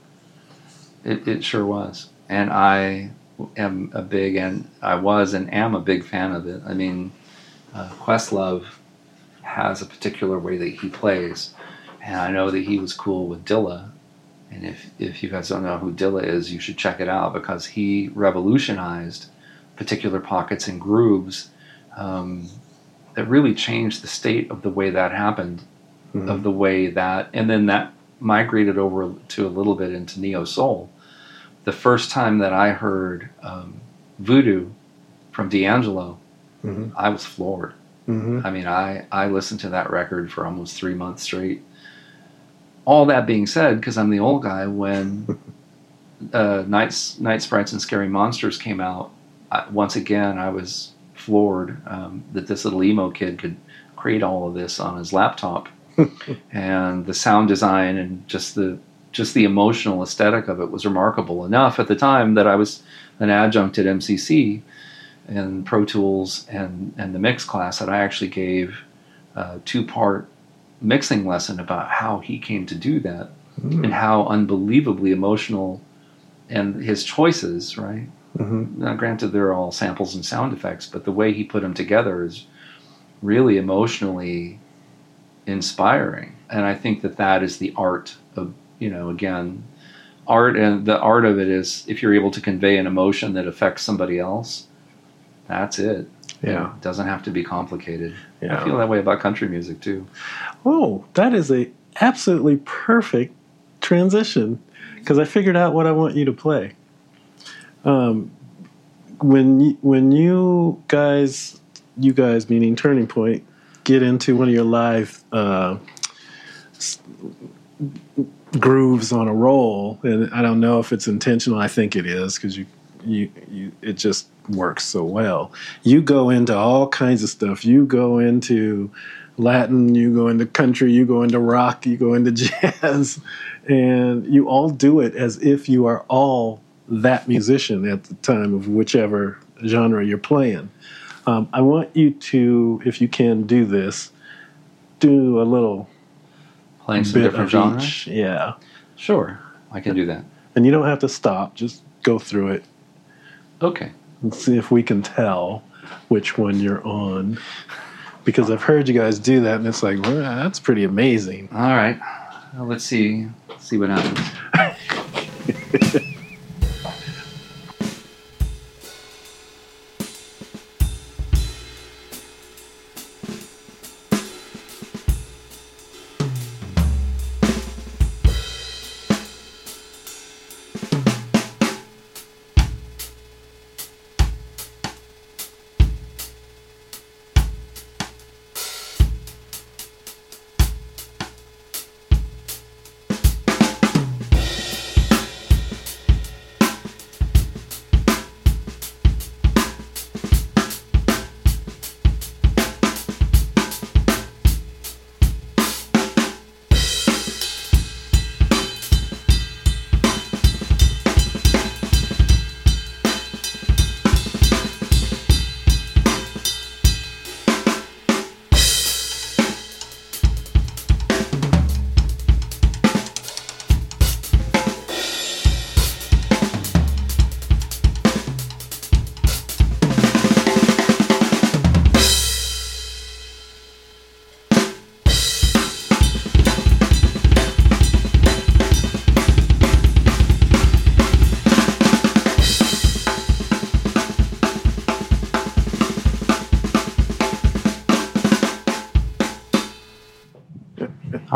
it, it sure was. And I am a big, and I was and am a big fan of it. I mean, uh, Questlove has a particular way that he plays. And I know that he was cool with Dilla. And if, if you guys don't know who Dilla is, you should check it out because he revolutionized particular pockets and grooves um, that really changed the state of the way that happened, of the way that, and then that migrated over to a little bit into neo soul. The first time that I heard um, Voodoo from D'Angelo,
Mhm.
I was floored.
hmm
I mean, I, I listened to that record for almost three months straight. All that being said, because I'm the old guy, when uh, Night, Night Sprites and Scary Monsters came out, I, once again, I was floored um, that this little emo kid could create all of this on his laptop. and the sound design and just the just the emotional aesthetic of it was remarkable enough at the time that I was an adjunct at MCC and Pro Tools and, and the mix class that I actually gave a two part mixing lesson about how he came to do that and how unbelievably emotional and his choices, right?
hmm
Now, granted, they're all samples and sound effects, but the way he put them together is really emotionally inspiring. And I think that that is the art of, you know, again, art and the art of it is if you're able to convey an emotion that affects somebody else, that's it.
Yeah.
It doesn't have to be complicated.
Yeah.
I feel that way about country music too.
Oh, that is a absolutely perfect transition because I figured out what I want you to play. Um, when y- when you guys, you guys meaning Turning Point, get into one of your live uh, grooves on a roll, and I don't know if it's intentional. I think it is because you, you, you, it just works so well. You go into all kinds of stuff. You go into Latin, you go into country, you go into rock, you go into jazz, and you all do it as if you are all that musician at the time of whichever genre you're playing. Um, I want you to, if you can do this, do a little
Playing some different genres.
Yeah.
Sure, I can do that.
And you don't have to stop, just go through it
Okay.
And see if we can tell which one you're on. Because I've heard you guys do that, and it's like, well, that's pretty amazing.
All right. Well, let's see. Let's see what happens.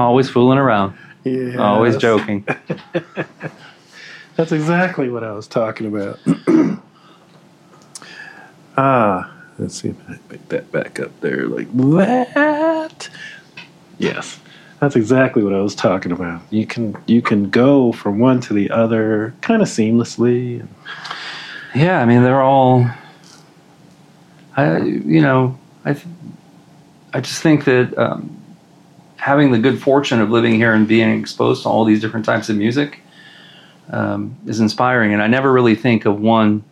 Always fooling around.
Yeah.
Always joking.
That's exactly what I was talking about. ah, let's see if I make that back up there like that. Yes. That's exactly what I was talking about. You can you can go from one to the other kind of seamlessly.
Yeah, I mean they're all. I you know I th- I just think that um, having the good fortune of living here and being exposed to all these different types of music um, is inspiring, and I never really think of one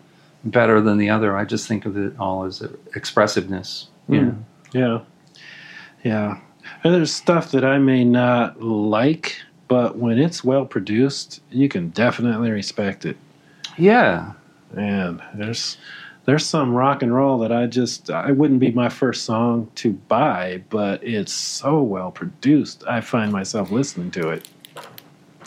better than the other. I just think of it all as expressiveness.
Hmm. Yeah. Yeah. And there's stuff that I may not like, but when it's well produced, you can definitely respect it.
Yeah.
And there's there's some rock and roll that I just I wouldn't be my first song to buy, but it's so well produced. I find myself listening to it.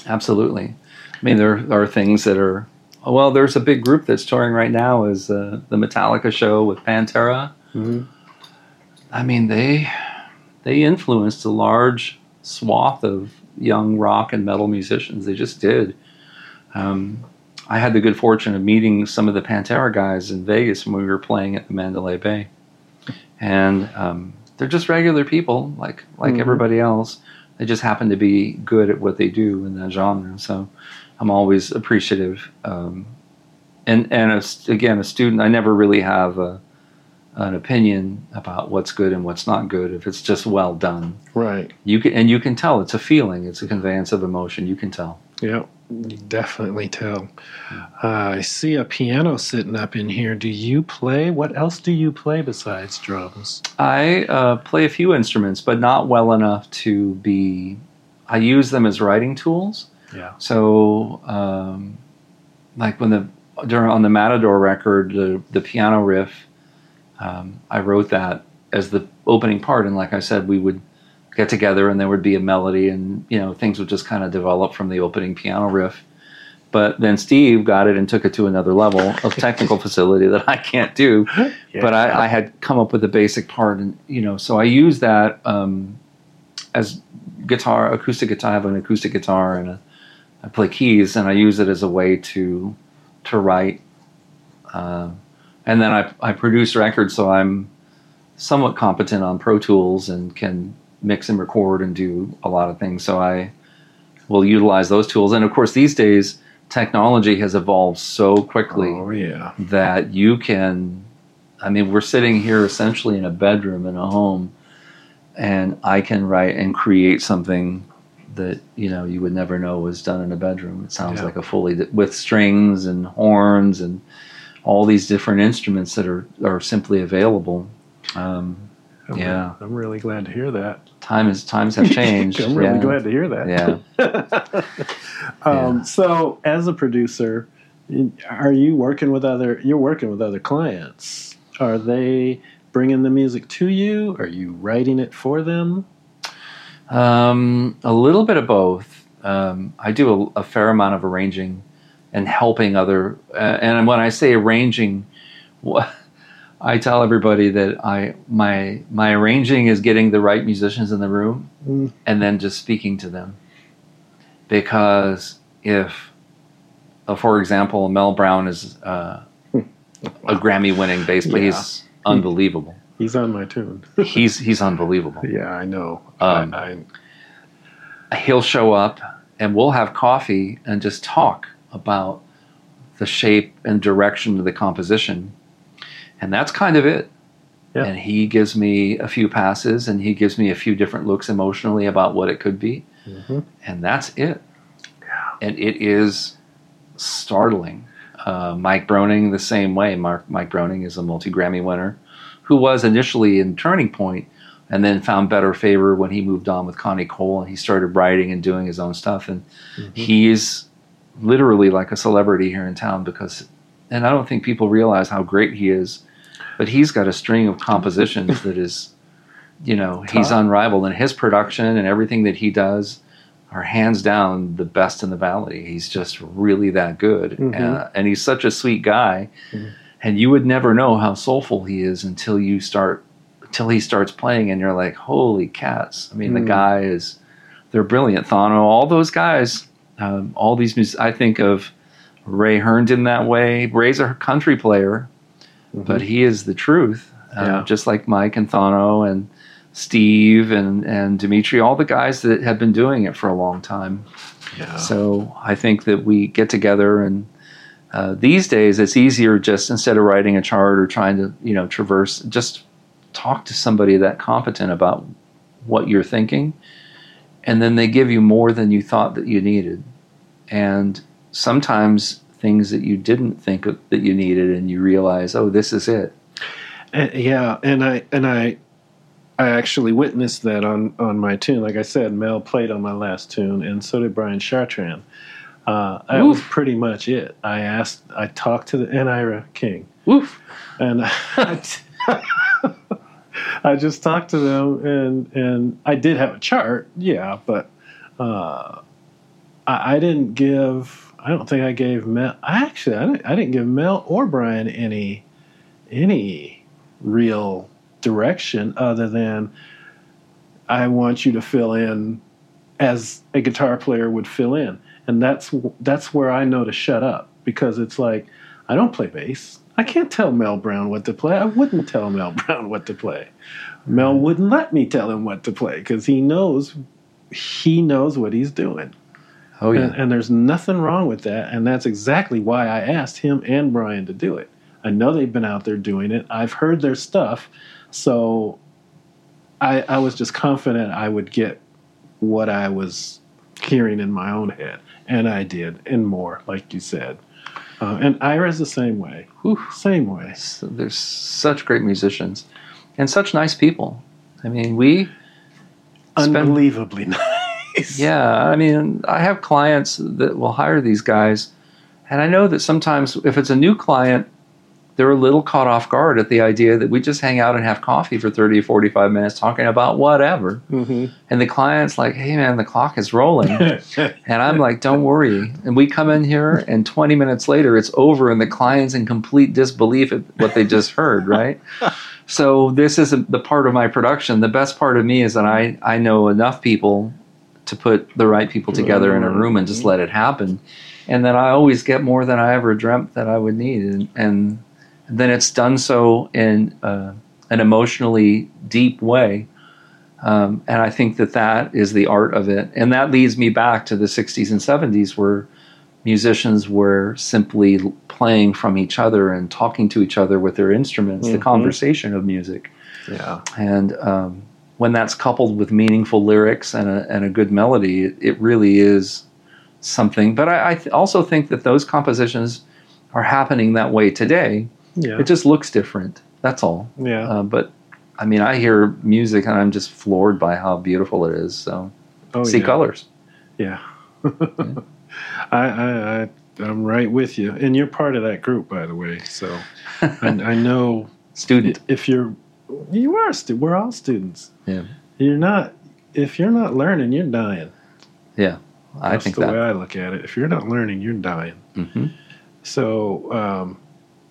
Absolutely. I mean, there are things that are. Well, there's a big group that's touring right now. Is uh, the Metallica show with Pantera?
Mhm.
I mean, they they influenced a large swath of young rock and metal musicians. They just did. Um, I had the good fortune of meeting some of the Pantera guys in Vegas when we were playing at the Mandalay Bay, and um, they're just regular people, like like
Mhm.
everybody else. They just happen to be good at what they do in that genre. So I'm always appreciative. Um, and and as, again, a student, I never really have a, an opinion about what's good and what's not good. If it's just well done,
Right.
you can and you can tell it's a feeling. It's a conveyance of emotion. You can tell.
Yep. You definitely tell. Uh, I see a piano sitting up in here. Do you play? What else do you play besides drums?
I uh, play a few instruments, but not well enough to be. I use them as writing tools.
Yeah.
So, um, like when the during on the Matador record, the the piano riff, um, I wrote that as the opening part, and like I said, we would get together and there would be a melody, and you know things would just kind of develop from the opening piano riff. But then Steve got it and took it to another level of technical facility that I can't do. But I, I had come up with a basic part, and you know, so I use that um, as guitar, acoustic guitar. I have an acoustic guitar and a, I play keys, and I use it as a way to to write. Uh, and then I, I produce records, so I'm somewhat competent on Pro Tools and can mix and record and do a lot of things. So I will utilize those tools. And of course, these days technology has evolved so quickly
Oh yeah.
that you can i mean we're sitting here essentially in a bedroom in a home and i can write and create something that you know you would never know was done in a bedroom it sounds
Yeah.
like a fully with strings and horns and all these different instruments that are are simply available um,
I'm
Yeah.
I'm really glad to hear that.
Time is times have changed
I'm really
yeah.
glad to hear that.
yeah
Um,
Yeah.
So, as a producer, are you working with other? You're working with other clients. Are they bringing the music to you? Are you writing it for them?
Um, a little bit of both. Um, I do a, a fair amount of arranging and helping other. Uh, and when I say arranging, wha- I tell everybody that I my my arranging is getting the right musicians in the room
Mm.
and then just speaking to them. Because if, uh, for example, Mel Brown is uh, a Grammy-winning bass player, he's unbelievable.
He's on my tune.
He's he's unbelievable.
yeah, I know.
Um,
I, I,
he'll show up and we'll have coffee and just talk about the shape and direction of the composition. And that's kind of it.
Yeah.
And he gives me a few passes and he gives me a few different looks emotionally about what it could be.
Mhm.
And that's it. And it is startling. Uh, Mike Broning, the same way. Mark, Mike Broning is a multi Grammy winner who was initially in Turning Point and then found better favor when he moved on with Connie Cole and he started writing and doing his own stuff. And he's literally like a celebrity here in town because, and I don't think people realize how great he is, but he's got a string of compositions that is, you know, he's unrivaled. And his production and everything that he does are hands down the best in the valley. He's just really that good.
Mhm.
Uh, and he's such a sweet guy.
Mhm.
And you would never know how soulful he is until you start, until he starts playing, and you're like, holy cats. I mean, the
Mm.
guy is, they're brilliant. Thano, all those guys, um, all these, mus- I think of Ray Herndon that way. Ray's a country player, but he is the truth. Uh,
Yeah.
Just like Mike and Thano and Steve and, and Dimitri, all the guys that have been doing it for a long time.
yeah.
So I think that we get together and uh, these days it's easier just instead of writing a chart or trying to you know traverse, just talk to somebody that competent about what you're thinking, and then they give you more than you thought that you needed, and sometimes things that you didn't think of, that you needed, and you realize, oh, this is it.
Uh, yeah, and I and I I actually witnessed that on on my tune. Like I said, Mel played on my last tune, and so did Brian Chartrand. Uh, that was pretty much it. I asked, I talked to the and Ira King,
Woof.
and I, I just talked to them, and and I did have a chart, yeah, but uh, I, I didn't give. I don't think I gave Mel. Actually, I didn't, I didn't give Mel or Brian any any real direction other than I want you to fill in as a guitar player would fill in, and that's that's where I know to shut up because it's like I don't play bass. I can't tell Mel Brown what to play. I wouldn't tell Mel Brown what to play. Mel wouldn't let me tell him what to play because he knows he knows what he's doing.
Oh yeah.
And, and there's nothing wrong with that. And that's exactly why I asked him and Brian to do it. I know they've been out there doing it. I've heard their stuff. So I, I was just confident I would get what I was hearing in my own head. And I did, and more, like you said. Uh, and Ira's the same way.
Whew.
Same way.
So there's such great musicians and such nice people. I mean, we spend
Unbelievably
Yeah, I mean, I have clients that will hire these guys, and I know that sometimes if it's a new client, they're a little caught off guard at the idea that we just hang out and have coffee for 30 or 45 minutes talking about whatever.
Mhm.
And the client's like, hey, man, the clock is rolling. and I'm like, don't worry. And we come in here, and 20 minutes later, it's over, and the client's in complete disbelief at what they just heard, right? So this isn't the part of my production. The best part of me is that I, I know enough people to put the right people together in a room and just let it happen. And then I always get more than I ever dreamt that I would need. And, and then it's done so in uh, an emotionally deep way. Um, and I think that that is the art of it. And that leads me back to the 60s and 70s where musicians were simply playing from each other and talking to each other with their instruments, the
Mhm.
conversation of music.
Yeah.
And um, when that's coupled with meaningful lyrics and a, and a good melody, it, it really is something. But I, I th- also think that those compositions are happening that way today.
Yeah.
It just looks different. That's all.
yeah.
Uh, but I mean, I hear music and I'm just floored by how beautiful it is. So
oh,
see
yeah.
colors.
Yeah. I, I, I, I'm right with you. And you're part of that group, by the way. So I, I know
Student.
if you're, you are, a stu- we're all students.
Yeah.
You're not, if you're not learning, you're dying.
Yeah. I
That's
think
the
that.
way I look at it. If you're not learning, you're dying.
hmm
So, um,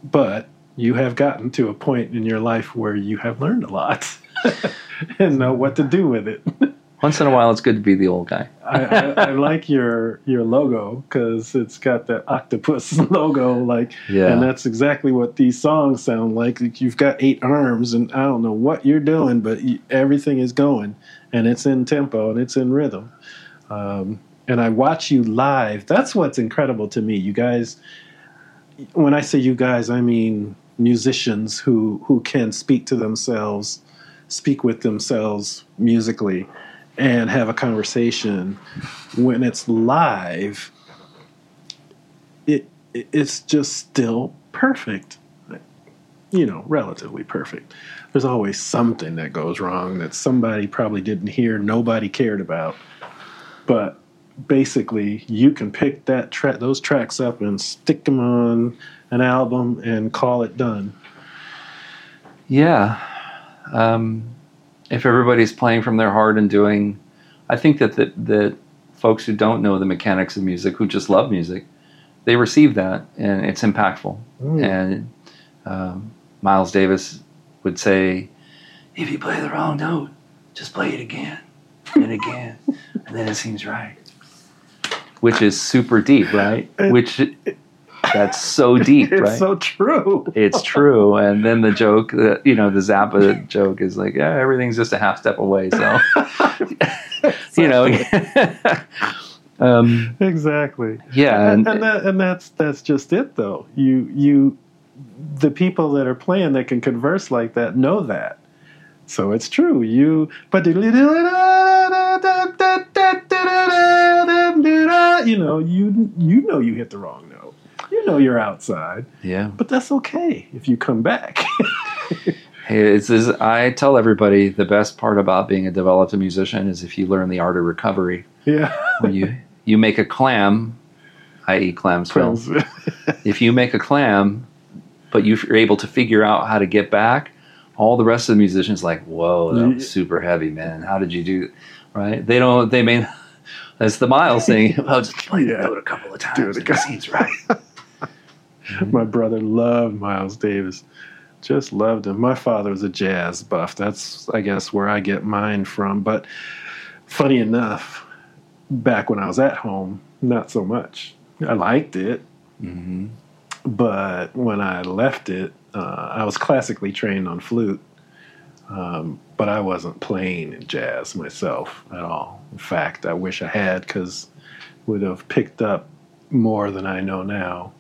but you have gotten to a point in your life where you have learned a lot and know what to do with it.
Once in a while, it's good to be the old guy.
I, I, I like your your logo because it's got that octopus logo, like,
Yeah.
and that's exactly what these songs sound like. Like, You've got eight arms, and I don't know what you're doing, but you, everything is going, and it's in tempo and it's in rhythm. Um, and I watch you live. That's what's incredible to me. You guys, when I say you guys, I mean musicians who who can speak to themselves, speak with themselves musically, and have a conversation. When it's live, it it- it's just still perfect. You know, relatively perfect. There's always something that goes wrong that somebody probably didn't hear, nobody cared about. But basically, you can pick that track, those tracks up, and stick them on an album and call it done.
Yeah. Um, if everybody's playing from their heart and doing, I think that that that folks who don't know the mechanics of music, who just love music, they receive that and it's impactful.
Mm.
And um, Miles Davis would say, "If you play the wrong note, just play it again and again, and then it seems right." Which is super deep, right? Which that's so deep,
It's
right?
so true.
it's true. And then the joke, that you know, the Zappa joke is like, yeah, everything's just a half step away. So, you know, um,
exactly.
yeah,
and,
and,
that, and that's that's just it though you you the people that are playing that can converse like that know that so it's true you but you know you you know you hit the wrong you know you're outside
yeah,
but that's okay if you come back
Hey, it's, is I tell everybody the best part about being a developed musician is if you learn the art of recovery.
Yeah.
When you you make a clam, i.e., Clamsville. if you make a clam, but you're able to figure out how to get back, all the rest of the musicians like, whoa, that was super heavy, man. How did you do? Right? They don't. They may. That's the Miles thing. I'll just play the
Yeah.
note a couple of times.
Do it
and it seems right.
My brother loved Miles Davis. Just loved him. My father was a jazz buff. That's, I guess, where I get mine from. But funny enough, back when I was at home, not so much. I liked it.
hmm
But when I left it, uh, I was classically trained on flute. Um, but I wasn't playing jazz myself at all. In fact, I wish I had because would have picked up more than I know now.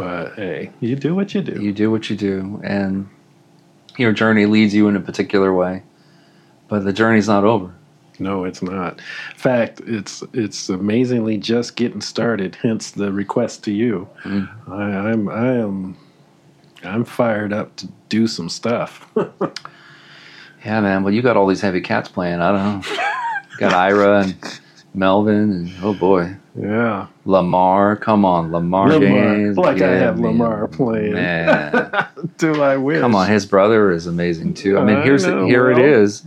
But hey, you do what you do.
You do what you do, and your journey leads you in a particular way, but the journey's not over.
No, it's not. In fact, it's it's amazingly just getting started. Hence the request to you.
Mm.
I, I'm I am I'm fired up to do some stuff.
Yeah, man. Well, you got all these heavy cats playing. I don't know. got Ira and Melvin, and oh boy,
yeah,
Lamar. Come on, Lamar,
Lamar.
James.
Like I have Lamar playing.
Man,
do I wish?
come on. His brother is amazing too. I mean,
I
here's
know,
here it
well.
is.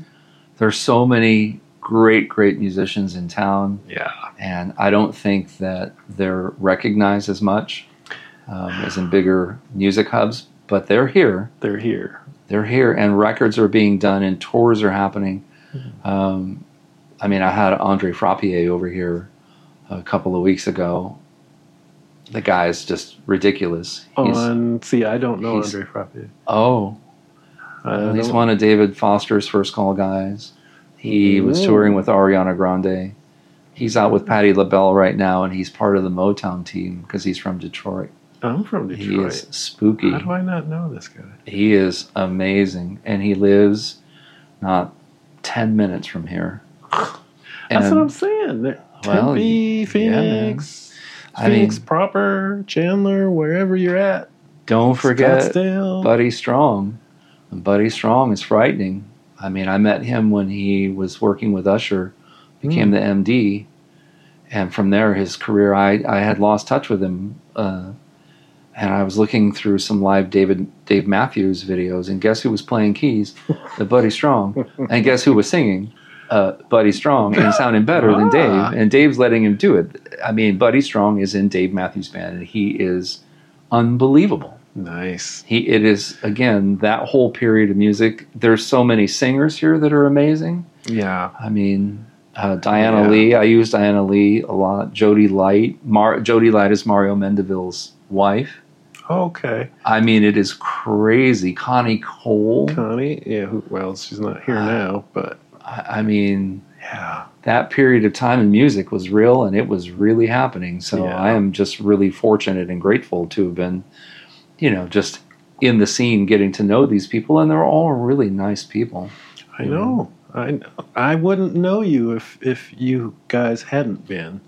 There's so many great, great musicians in town.
Yeah,
and I don't think that they're recognized as much um, as in bigger music hubs. But they're here.
they're here.
They're here, and records are being done, and tours are happening.
Mm-hmm.
Um, I mean, I had Andre Frappier over here a couple of weeks ago. The guy is just ridiculous. Oh, he's,
On see, I don't know Andre Frappier.
oh,
I
he's one of David Foster's first call guys. He mm-hmm.
was
touring with Ariana Grande. He's out with Patti LaBelle right now, and he's part of the Motown team because he's from Detroit.
I'm from Detroit.
He is spooky.
How do I not know this guy?
He is amazing, and he lives not ten minutes from here.
That's
And,
what I'm saying. There-
well,
Tempe,
yeah.
Phoenix,
I mean,
Phoenix proper, Chandler, wherever you're at.
don't forget
Scottsdale.
Buddy Strong. Buddy Strong is frightening. I mean, I met him when he was working with Usher, became
Hmm.
the MD, and from there, his career. I I had lost touch with him, uh, and I was looking through some live David Dave Matthews videos, and guess who was playing keys? The Buddy Strong, and guess who was singing? Uh, Buddy Strong, and sounding better than Dave,
Ah.
and Dave's letting him do it. I mean, Buddy Strong is in Dave Matthews Band, and he is unbelievable
Nice.
he it is again that whole period of music there's so many singers here that are amazing
Yeah.
i mean uh, diana
Yeah.
lee i use diana lee a lot jody light Mar- jody light is mario mendeville's wife
Okay.
i mean it is crazy connie cole
Connie. Yeah. Who, well, she's not here
Ah.
now, but
I, I mean
yeah.
that period of time in music was real and it was really happening so
Yeah.
i am just really fortunate and grateful to have been you know just in the scene getting to know these people and they're all really nice people
I know. I know. I wouldn't know you if if you guys hadn't been.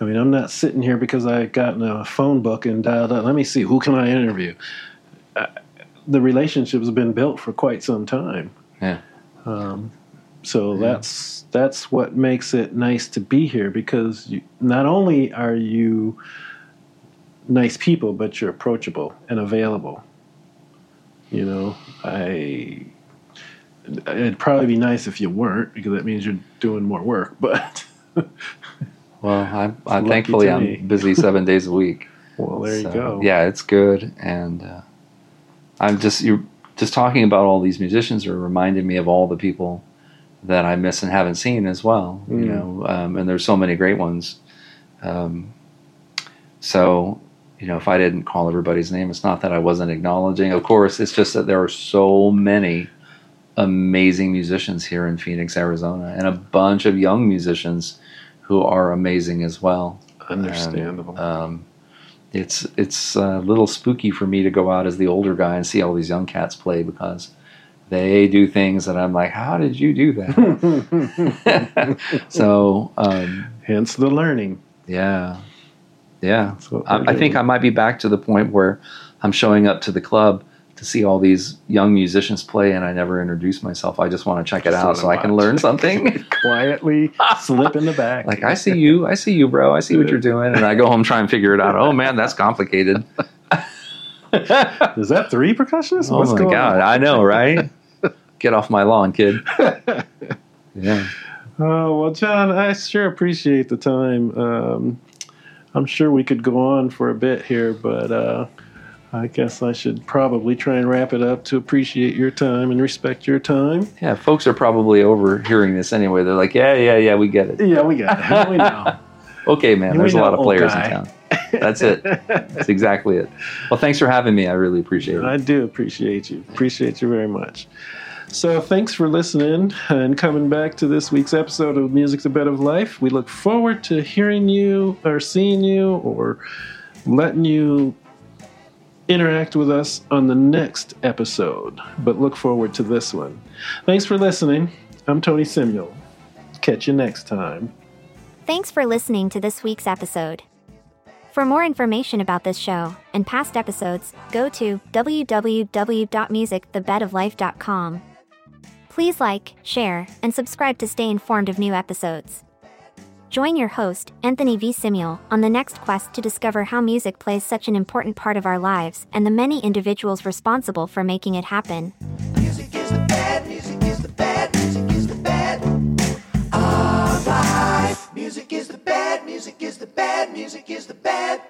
I mean, I'm not sitting here because I got in a phone book and dialed up. Let me see who can I interview. Uh, the relationship's been built for quite some time.
Yeah.
Um, so that's that's what makes it nice to be here because you, not only are you nice people, but you're approachable and available. You know, I it'd probably be nice if you weren't because that means you're doing more work. But
Well, I, I thankfully I'm busy seven days a week.
well, there
So,
you go.
Yeah, it's good, and uh, I'm just you're just talking about all these musicians are reminding me of all the people that I miss and haven't seen as well. You
Mm.
know, um, and there's so many great ones. Um, so, you know, if I didn't call everybody's name, it's not that I wasn't acknowledging. Of course, it's just that there are so many amazing musicians here in Phoenix, Arizona, and a bunch of young musicians who are amazing as well.
Understandable.
And, um, it's it's a little spooky for me to go out as the older guy and see all these young cats play because they do things that I'm like, how did you do that? so um,
Hence the learning.
yeah, yeah. I, I think. I might be back to the point where I'm showing up to the club to see all these young musicians play, and I never introduce myself. I just want to check it out
So
so I can learn something.
Quietly slip in the back.
like I see you, I see you, bro. I see what you're doing, and I go home try and figure it out. Oh man, that's complicated.
Is that three percussionists?
Oh
What's
my god,
on?
I know, right? Get off my lawn, kid. Yeah.
Oh well, John, I sure appreciate the time. Um, I'm sure we could go on for a bit here, but uh, I guess I should probably try and wrap it up to appreciate your time and respect your time.
Yeah, folks are probably overhearing this anyway. They're like, yeah, yeah, yeah, we get it.
Yeah, we got it. We know.
Okay, man,
We
there's a lot of players
guy.
in town. That's it. That's exactly it. Well, thanks for having me. I really appreciate it.
I do appreciate you. Appreciate you very much. So, thanks for listening and coming back to this week's episode of Music the Bed of Life. We look forward to hearing you or seeing you or letting you interact with us on the next episode. But look forward to this one. Thanks for listening. I'm Tony Simuel. Catch you next time.
Thanks for listening to this week's episode. For more information about this show and past episodes, go to www.musicthebedoflife.com. Please like, share, and subscribe to stay informed of new episodes. Join your host, Anthony V. Simuel, on the next quest to discover how music plays such an important part of our lives and the many individuals responsible for making it happen.
Music is the bad, music is the bad, music is the bad life. Music is the bad, music is the bad, music is the bad.